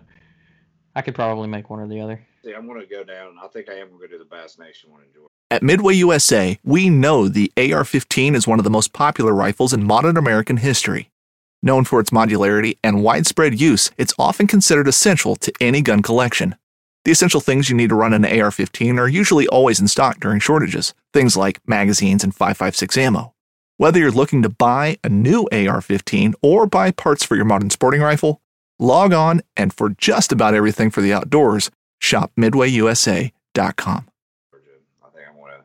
[SPEAKER 4] I could probably make one or the other.
[SPEAKER 5] See, I'm gonna go down. I think I am gonna do the Bass Nation one in Georgia.
[SPEAKER 6] At MidwayUSA, we know the AR 15 is one of the most popular rifles in modern American history. Known for its modularity and widespread use, it's often considered essential to any gun collection. The essential things you need to run an AR 15 are usually always in stock during shortages, things like magazines and 5.56 ammo. Whether you're looking to buy a new AR 15 or buy parts for your modern sporting rifle, log on and for just about everything for the outdoors, shop midwayusa.com.
[SPEAKER 5] I think I'm gonna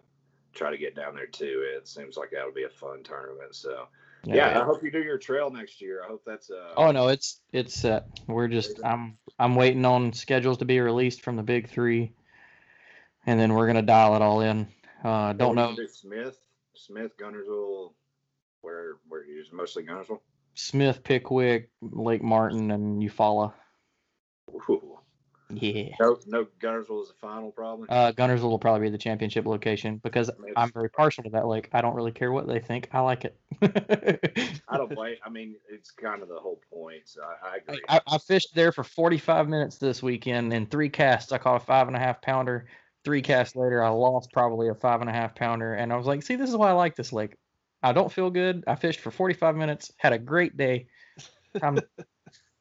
[SPEAKER 5] try to get down there too. It seems like that'll be a fun tournament. So yeah, I hope you do your trail next year. I hope that's uh.
[SPEAKER 4] Oh no, it's it's set. We're just I'm I'm waiting on schedules to be released from the big three, and then we're gonna dial it all in. Uh, don't know
[SPEAKER 5] Smith, Smith, Guntersville, where where use mostly Guntersville.
[SPEAKER 4] Smith, Pickwick, Lake Martin, and Eufaula.
[SPEAKER 5] Ooh.
[SPEAKER 4] Yeah.
[SPEAKER 5] No, no Guntersville is the final problem.
[SPEAKER 4] Uh, Guntersville will probably be the championship location because I'm very partial to that lake. I don't really care what they think. I like it.
[SPEAKER 5] I don't blame. I mean, it's kind of the whole point. So I, I agree.
[SPEAKER 4] I, I fished there for 45 minutes this weekend. In three casts, I caught a five and a half pounder. Three casts later, I lost probably a five and a half pounder. And I was like, see, this is why I like this lake. I don't feel good. I fished for 45 minutes, had a great day. I'm,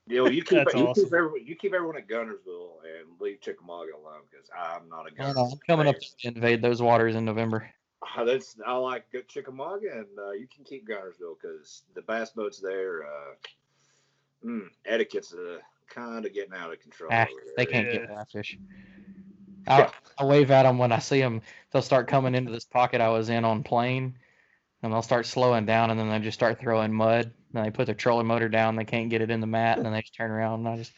[SPEAKER 5] You know, you keep
[SPEAKER 3] That's
[SPEAKER 5] you
[SPEAKER 3] awesome.
[SPEAKER 5] keep everyone you keep everyone at Guntersville and leave Chickamauga alone because I'm not a
[SPEAKER 4] I don't
[SPEAKER 5] Guntersville.
[SPEAKER 4] know, I'm coming up to invade those waters in November.
[SPEAKER 5] Uh, That's I like Chickamauga, and uh, you can keep Guntersville because the bass boats there. Uh, mm, etiquette's uh, kind of getting out of control.
[SPEAKER 4] Ah, they can't
[SPEAKER 3] Yeah.
[SPEAKER 4] get fly fish. I, I wave at them when I see them. They'll start coming into this pocket I was in on plane, and they'll start slowing down, and then they just start throwing mud. And they put their trolling motor down. They can't get it in the mat, and then they just turn around, and I just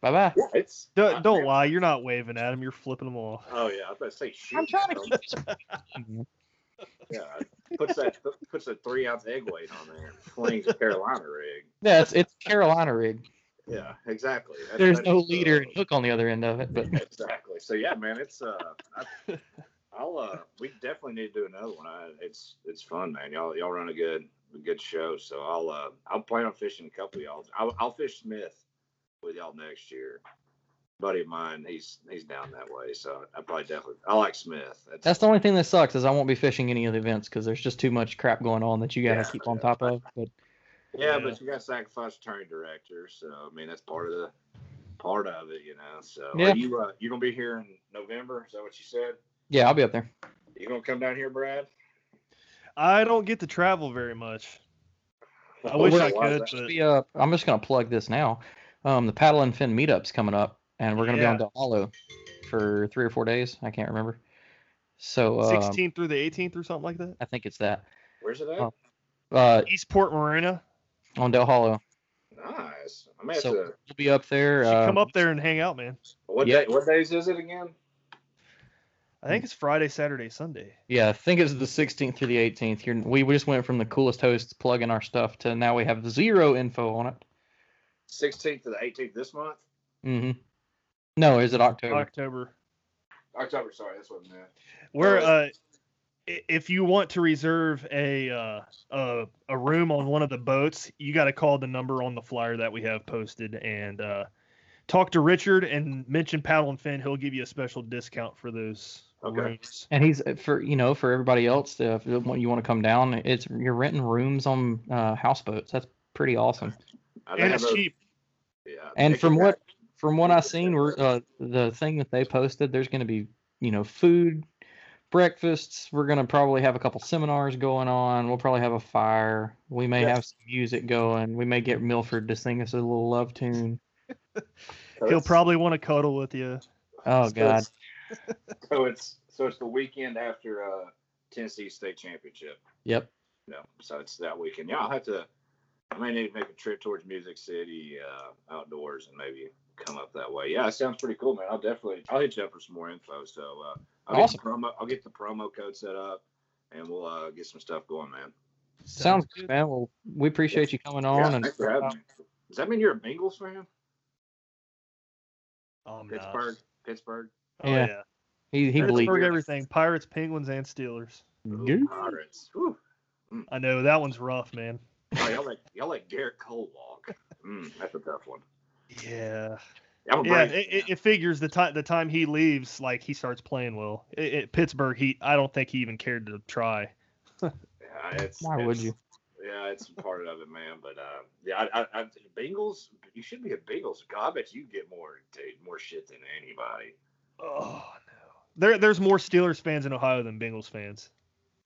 [SPEAKER 4] bye bye.
[SPEAKER 5] Yeah, it's
[SPEAKER 3] Don't, don't lie. You're not waving at them. You're flipping them off.
[SPEAKER 5] Oh yeah, I was about to say shoot.
[SPEAKER 4] I'm trying to
[SPEAKER 5] you
[SPEAKER 4] keep it.
[SPEAKER 5] Yeah, puts that puts a three ounce egg weight on there, and flings a Carolina rig.
[SPEAKER 4] Yeah, it's it's Carolina rig.
[SPEAKER 5] Yeah, exactly. That-
[SPEAKER 4] There's
[SPEAKER 5] that
[SPEAKER 4] no leader
[SPEAKER 5] uh,
[SPEAKER 4] and hook on the other end of it, but
[SPEAKER 5] exactly. So yeah, man, it's uh, I, I'll uh, we definitely need to do another one. I, it's it's fun, man. Y'all y'all run a good a good show. So I'll uh, I'll plan on fishing a couple of y'all. I'll, I'll fish Smith with y'all next year. Buddy of mine, he's he's down that way. So I probably definitely I like Smith. That's,
[SPEAKER 4] that's the only thing that sucks is I won't be fishing any of the events because there's just too much crap going on that you gotta
[SPEAKER 5] Yeah,
[SPEAKER 4] keep on top of. But
[SPEAKER 5] yeah,
[SPEAKER 3] Yeah.
[SPEAKER 5] but you got to sacrifice the turning director. So I mean that's part of the part of it, you know. So
[SPEAKER 4] Yeah.
[SPEAKER 5] are you uh, you gonna be here in November? Is that what you said?
[SPEAKER 4] Yeah, I'll be up there.
[SPEAKER 5] You gonna come down here, Brad?
[SPEAKER 3] I don't get to travel very much. I wish I could,
[SPEAKER 5] that?
[SPEAKER 3] but
[SPEAKER 4] Be, uh, I'm just gonna plug this now. Um, the paddle and fin meetup's coming up, and we're gonna be on
[SPEAKER 3] Yeah.
[SPEAKER 4] Dale Hollow for three or four days. I can't remember. So uh,
[SPEAKER 3] 16th through the 18th or something like that.
[SPEAKER 4] I think it's that.
[SPEAKER 5] Where's it at?
[SPEAKER 4] Oh. Uh,
[SPEAKER 3] Eastport Marina.
[SPEAKER 4] on Dale Hollow.
[SPEAKER 5] Nice. I may have
[SPEAKER 4] So
[SPEAKER 5] to.
[SPEAKER 4] we'll be up there.
[SPEAKER 3] You
[SPEAKER 4] Uh,
[SPEAKER 3] come up there and hang out, man.
[SPEAKER 5] What
[SPEAKER 4] yeah.
[SPEAKER 5] day? What days is it again?
[SPEAKER 3] I think it's Friday, Saturday, Sunday.
[SPEAKER 4] Yeah, I think it's the 16th through the 18th. Here, we we just went from the coolest hosts plugging our stuff to now we have zero info on it.
[SPEAKER 5] 16th to the 18th this month.
[SPEAKER 4] Mm-hmm. No, is it October?
[SPEAKER 3] October.
[SPEAKER 5] October. Sorry, that's what I meant.
[SPEAKER 3] Where
[SPEAKER 5] Uh,
[SPEAKER 3] uh, if you want to reserve a uh, a a room on one of the boats, you got to call the number on the flyer that we have posted and uh, talk to Richard and mention Paddle and Fin. He'll give you a special discount for those
[SPEAKER 5] Okay.
[SPEAKER 4] And he's for you know for everybody else uh, if you want to come down, it's you're renting rooms on uh, houseboats. That's pretty awesome.
[SPEAKER 3] And it's cheap.
[SPEAKER 5] Yeah.
[SPEAKER 4] And from
[SPEAKER 5] can-
[SPEAKER 4] what from what I've seen, we're uh, the thing that they posted, there's going to be you know food, breakfasts. We're gonna probably have a couple seminars going on. We'll probably have a fire. We may have some music going. We may get Milford to sing us a little love tune.
[SPEAKER 3] He'll probably want to cuddle with you.
[SPEAKER 4] Oh God.
[SPEAKER 5] It's- So it's so it's the weekend after uh Tennessee State Championship.
[SPEAKER 4] Yep.
[SPEAKER 5] No, so it's that weekend. Yeah, I'll have to. I may need to make a trip towards Music City uh, outdoors and maybe come up that way. Yeah, it sounds pretty cool, man. I'll definitely I'll hit you up for some more info. So uh, I'll
[SPEAKER 4] Awesome.
[SPEAKER 5] get the promo. I'll get the promo code set up, and we'll uh, get some stuff going, man.
[SPEAKER 4] Sounds good, man. Well, we appreciate you coming on
[SPEAKER 5] yeah,
[SPEAKER 4] and
[SPEAKER 5] thanks for having me. Does that mean you're a Bengals fan?
[SPEAKER 3] Oh, I'm not.
[SPEAKER 5] Pittsburgh, Pittsburgh.
[SPEAKER 3] Oh
[SPEAKER 4] Yeah.
[SPEAKER 3] yeah.
[SPEAKER 4] he he believes.
[SPEAKER 3] Pittsburgh everything. Pirates, Penguins, and Steelers.
[SPEAKER 5] Ooh, Pirates. Whew.
[SPEAKER 3] I know that one's rough, man.
[SPEAKER 5] Oh, y'all like y'all like Gerrit Cole walk. Mm, that's a tough one.
[SPEAKER 3] Yeah.
[SPEAKER 5] I'm
[SPEAKER 3] Yeah, it, it, it figures the time the time he leaves, like he starts playing well. It, it, Pittsburgh, he I don't think he even cared to try.
[SPEAKER 5] Yeah, it's,
[SPEAKER 4] Why would you?
[SPEAKER 5] Yeah, it's part of it, man. But uh, yeah, I, I, I, Bengals. You should be a Bengals. God, I bet you get more more shit than anybody.
[SPEAKER 3] Oh no. There there's more Steelers fans in Ohio than Bengals fans.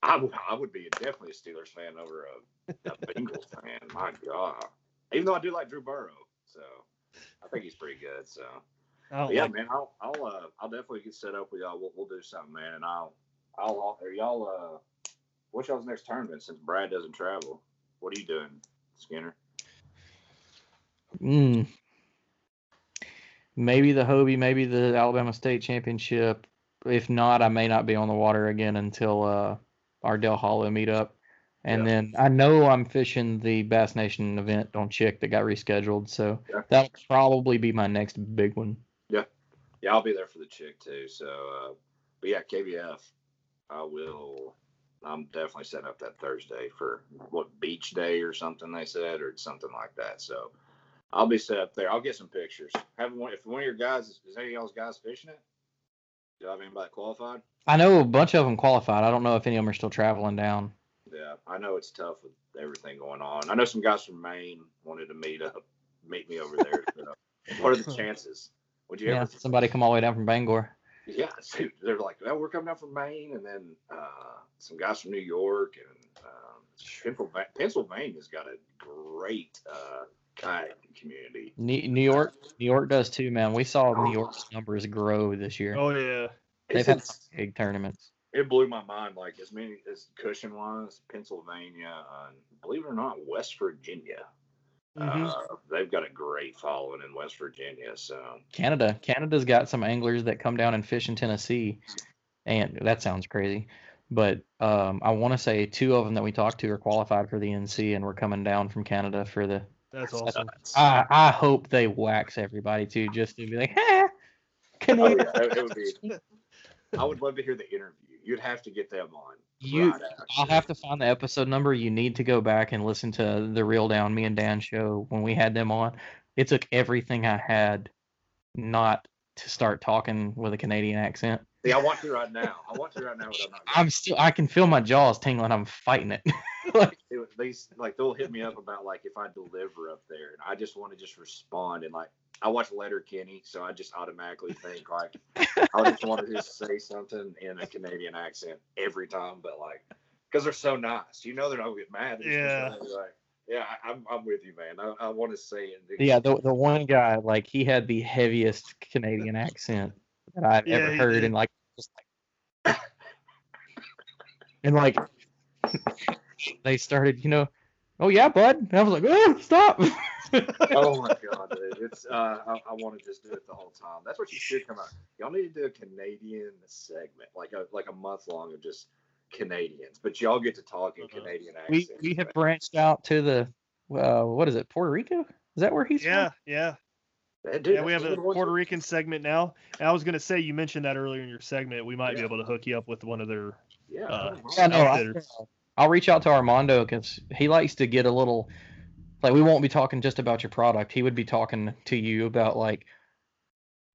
[SPEAKER 5] I would, I would be definitely a Steelers fan over a, a Bengals fan. My God, even though I do like Drew Burrow, so I think he's pretty good. So
[SPEAKER 3] I don't
[SPEAKER 5] But yeah,
[SPEAKER 3] like-
[SPEAKER 5] man, I'll, I'll, uh, I'll definitely get set up with y'all. We'll, we'll do something, man, and I'll, I'll, are y'all, uh, what's y'all's next tournament since Brad doesn't travel? What are you doing, Skinner?
[SPEAKER 4] Mm. Maybe the Hobie, maybe the Alabama State Championship. If not, I may not be on the water again until uh, our Dale Hollow meetup. And
[SPEAKER 5] Yeah.
[SPEAKER 4] then I know I'm fishing the Bass Nation event on Chick that got rescheduled. So
[SPEAKER 5] Yeah.
[SPEAKER 4] that'll probably be my next big one.
[SPEAKER 5] Yeah, Yeah, I'll be there for the chick too. So, uh, but yeah, KBF, I will. I'm definitely setting up that Thursday for what beach day or something they said or something like that. So, I'll be set up there. I'll get some pictures. Have one if one of your guys is, is any of y'all's guys fishing it? Do you have anybody qualified?
[SPEAKER 4] I know a bunch of them qualified. I don't know if any of them are still traveling down.
[SPEAKER 5] Yeah, I know it's tough with everything going on. I know some guys from Maine wanted to meet up, meet me over there. So what are the chances? Would you
[SPEAKER 4] Yeah,
[SPEAKER 5] ever?
[SPEAKER 4] somebody come all the way down from Bangor.
[SPEAKER 5] Yeah, dude, they're like, well, we're coming down from Maine, and then uh, some guys from New York and um, Pennsylvania. Pennsylvania's got a great uh, kayak community.
[SPEAKER 4] New New York, New York does too, man. We saw New York's numbers grow this year.
[SPEAKER 3] Oh yeah.
[SPEAKER 4] They've
[SPEAKER 5] It's,
[SPEAKER 4] had
[SPEAKER 5] it's-
[SPEAKER 4] big tournaments.
[SPEAKER 5] it blew my mind. Like as many as Cushion was, Pennsylvania, and believe it or not, West Virginia.
[SPEAKER 3] Mhm.
[SPEAKER 5] Uh, they've got a great following in West Virginia. So
[SPEAKER 4] Canada, Canada's got some anglers that come down and fish in Tennessee, and that sounds crazy, but um, I want to say two of them that we talked to are qualified for the NC, and we're coming down from Canada for the.
[SPEAKER 3] That's awesome.
[SPEAKER 4] I I hope they wax everybody too, just to be like, ha, Canadian.
[SPEAKER 5] yeah, it, it would be. I would love to hear the interview. You'd have to get them on.
[SPEAKER 4] You,
[SPEAKER 5] right.
[SPEAKER 4] I'll have to find the episode number. You need to go back and listen to the Real Down Me and Dan show when we had them on. It took everything I had not to start talking with a Canadian accent.
[SPEAKER 5] See, I want to right now. I want to right now, but I'm not.
[SPEAKER 4] I'm still I can feel my jaws tingling. I'm fighting it. like
[SPEAKER 5] It, was- these like they'll hit me up about like if I deliver up there, and I just want to just respond and like I watch Letterkenny, so I just automatically think like I just want to just say something in a Canadian accent every time, but like because they're so nice, you know they're not gonna get mad. It's
[SPEAKER 3] Yeah.
[SPEAKER 5] Like, yeah, I, I'm I'm with you, man. I, I want to say it.
[SPEAKER 4] yeah, the the one guy like he had the heaviest Canadian accent that I've
[SPEAKER 3] Yeah,
[SPEAKER 4] ever
[SPEAKER 3] he
[SPEAKER 4] heard,
[SPEAKER 3] did.
[SPEAKER 4] and like just like and like they started, you know, oh yeah, bud. And I was like, oh, stop.
[SPEAKER 5] oh my god, dude. It's uh I, I want to just do it the whole time. That's what you should come out. Y'all need to do a Canadian segment, like a like a month long of just Canadians. But y'all get to talk in
[SPEAKER 3] Uh-huh.
[SPEAKER 5] Canadian
[SPEAKER 4] we we have branched out to the uh, what is it, Puerto Rico? Is that where he's from?
[SPEAKER 3] Yeah, yeah.
[SPEAKER 5] Man, dude,
[SPEAKER 3] yeah, we have a
[SPEAKER 5] one the
[SPEAKER 3] Puerto Rican segment now. And I was gonna say you mentioned that earlier in your segment. We might
[SPEAKER 5] Yeah.
[SPEAKER 3] be able to hook you up with one of their
[SPEAKER 5] Yeah,
[SPEAKER 3] uh.
[SPEAKER 4] Yeah, no, I, I'll reach out to Armando because he likes to get a little like we won't be talking just about your product. He would be talking to you about like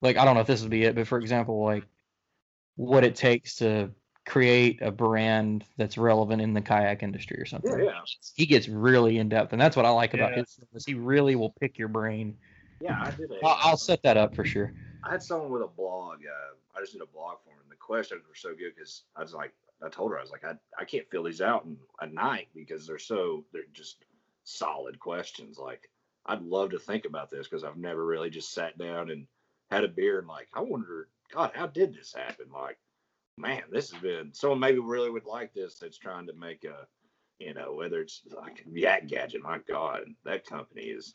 [SPEAKER 4] like I don't know if this would be it, but for example, like what it takes to create a brand that's relevant in the kayak industry or something.
[SPEAKER 5] yeah, yeah,
[SPEAKER 4] He gets really in depth, and that's what I like about
[SPEAKER 3] Yeah.
[SPEAKER 4] his service. He really will pick your brain.
[SPEAKER 5] Yeah. I did. A,
[SPEAKER 4] I'll, I'll set that up for sure.
[SPEAKER 5] I had someone with a blog. Uh, I just did a blog for him. The questions were so good because I was like, I told her I was like, I, I can't fill these out in a night because they're so they're just solid questions. Like I'd love to think about this because I've never really just sat down and had a beer and like I wonder, God, how did this happen? Like, man, this has been someone maybe really would like this that's trying to make a, you know, whether it's like Yak Gadget. My God, that company is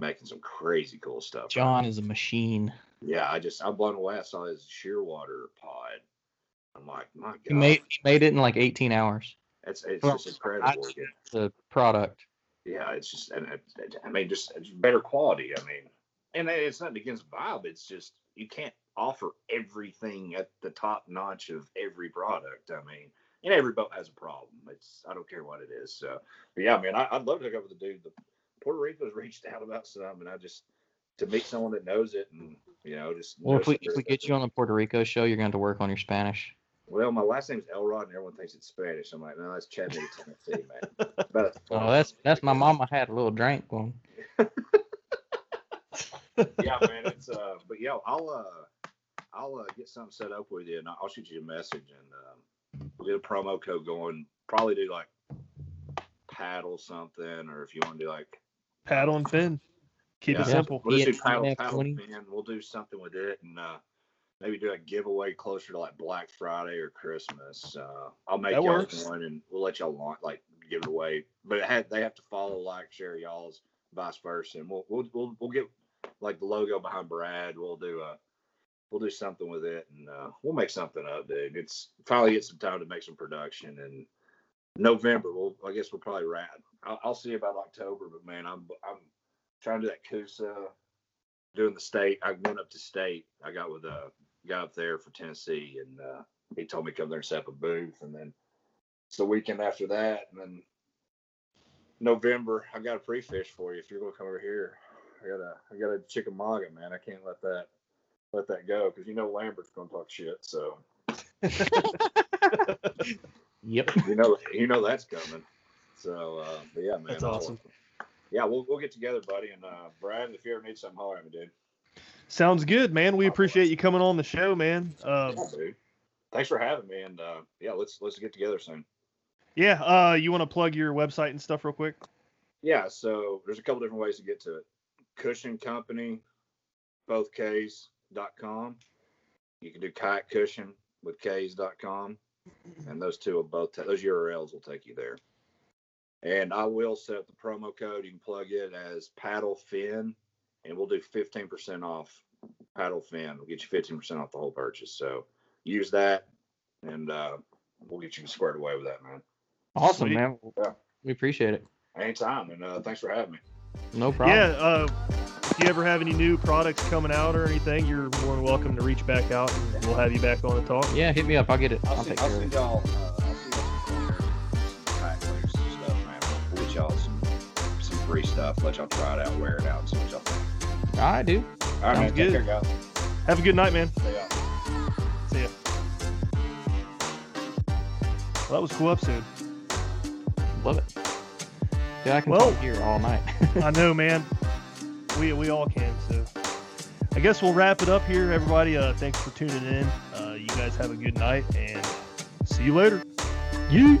[SPEAKER 5] making some crazy cool stuff.
[SPEAKER 4] John is a machine.
[SPEAKER 5] Yeah, I just I'm blown away. I saw his Shearwater pod. I'm like, my God,
[SPEAKER 4] He made he made it in like 18 hours.
[SPEAKER 5] it's it's
[SPEAKER 4] well,
[SPEAKER 5] just incredible.
[SPEAKER 4] I- The product.
[SPEAKER 5] yeah, it's just, and it, it- I mean, just it's better quality. I mean, and it's not against Vibe. It's just you can't offer everything at the top notch of every product. I mean, and every boat has a problem. It's I don't care what it is. So, but yeah, man, I, I'd love to hook up with the dude. The Puerto Rico's reached out about some, and I just to meet someone that knows it, and you know, just
[SPEAKER 4] Well, if we if we get you on the Puerto Rico show, you're going to have to work on your Spanish.
[SPEAKER 5] Well, my last name's Elrod, and everyone thinks it's Spanish. I'm like, no, that's Chattanooga, Tennessee, man. But
[SPEAKER 4] Oh, that's that's my mama had a little drink one.
[SPEAKER 5] yeah, man. It's uh, but yeah, I'll uh, I'll uh, get something set up with you, and I'll shoot you a message, and um, we'll get a promo code going. Probably do like paddle something, or if you want to do like
[SPEAKER 3] Paddle and fin. Keep
[SPEAKER 5] Yeah.
[SPEAKER 3] it simple.
[SPEAKER 5] we'll just do
[SPEAKER 4] Yeah,
[SPEAKER 5] paddle,
[SPEAKER 4] yeah,
[SPEAKER 5] paddle
[SPEAKER 4] 20.
[SPEAKER 5] fin. We'll do something with it, and uh, maybe do a giveaway closer to like Black Friday or Christmas. Uh, I'll make
[SPEAKER 3] That
[SPEAKER 5] y'all
[SPEAKER 3] works.
[SPEAKER 5] one, and we'll let y'all launch, like give it away. But it had, they have to follow, like, share y'all's, vice versa, and we'll we'll we'll, we'll get like the logo behind Brad. We'll do a we'll do something with it, and uh, we'll make something up, dude. It's finally get some time to make some production, and November. We'll I guess we'll probably wrap. I'll, I'll see about October, but man, I'm I'm trying to do that Coosa, doing the state. I went up to state. I got with a guy up there for Tennessee, and uh, he told me to come there and set up a booth, and then it's the weekend after that, and then November I got a pre-fish for you if you're gonna come over here. I got a I got a chickamauga, man. I can't let that let that go because you know Lambert's gonna talk shit. So
[SPEAKER 4] Yep.
[SPEAKER 5] you know you know that's coming. So uh, but yeah, man.
[SPEAKER 3] That's awesome.
[SPEAKER 5] Yeah, we'll we'll get together, buddy. And uh, Brad, if you ever need something, holler at me, dude.
[SPEAKER 3] Sounds good, man. We appreciate you coming on the show, man. Uh,
[SPEAKER 5] Yeah, dude. Thanks for having me, and uh, yeah, let's let's get together soon.
[SPEAKER 3] yeah, uh, you want to plug your website and stuff real quick?
[SPEAKER 5] Yeah, so there's a couple different ways to get to it. Cushion Company, both K's dot com. You can do kayak cushion with K's dot com, and those two will both ta- those URLs will take you there. And I will set up the promo code. You can plug it as paddle fin, and we'll do 15% off paddle fin. We'll get you 15% off the whole purchase. So use that, and uh, we'll get you squared away with that, man.
[SPEAKER 4] Awesome,
[SPEAKER 3] Sweet.
[SPEAKER 4] man.
[SPEAKER 5] Yeah.
[SPEAKER 4] We appreciate it.
[SPEAKER 5] Anytime, and uh, thanks for having me.
[SPEAKER 4] No problem.
[SPEAKER 3] Yeah. Uh, if you ever have any new products coming out or anything, you're more than welcome to reach back out, and we'll have you back on the talk.
[SPEAKER 4] Yeah, hit me up. I'll get it.
[SPEAKER 5] I'll,
[SPEAKER 4] I'll
[SPEAKER 5] see,
[SPEAKER 4] take
[SPEAKER 5] I'll
[SPEAKER 4] care of
[SPEAKER 5] send
[SPEAKER 4] it.
[SPEAKER 5] Y'all some some free stuff. Let y'all try it out, wear it out, and see what y'all think.
[SPEAKER 4] All right, dude.
[SPEAKER 5] All right,
[SPEAKER 3] Sounds
[SPEAKER 5] man. Take
[SPEAKER 3] good.
[SPEAKER 5] care, guys.
[SPEAKER 3] Have a good night, man.
[SPEAKER 5] See ya.
[SPEAKER 3] See ya. Well, that was a cool episode.
[SPEAKER 4] Love it. Yeah, I can
[SPEAKER 3] Well-
[SPEAKER 4] talk here all night.
[SPEAKER 3] I know, man. We we all can. So, I guess we'll wrap it up here, everybody. Uh, thanks for tuning in. Uh, you guys have a good night, and see you later.
[SPEAKER 4] you.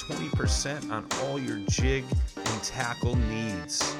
[SPEAKER 1] 20% on all your jig and tackle needs.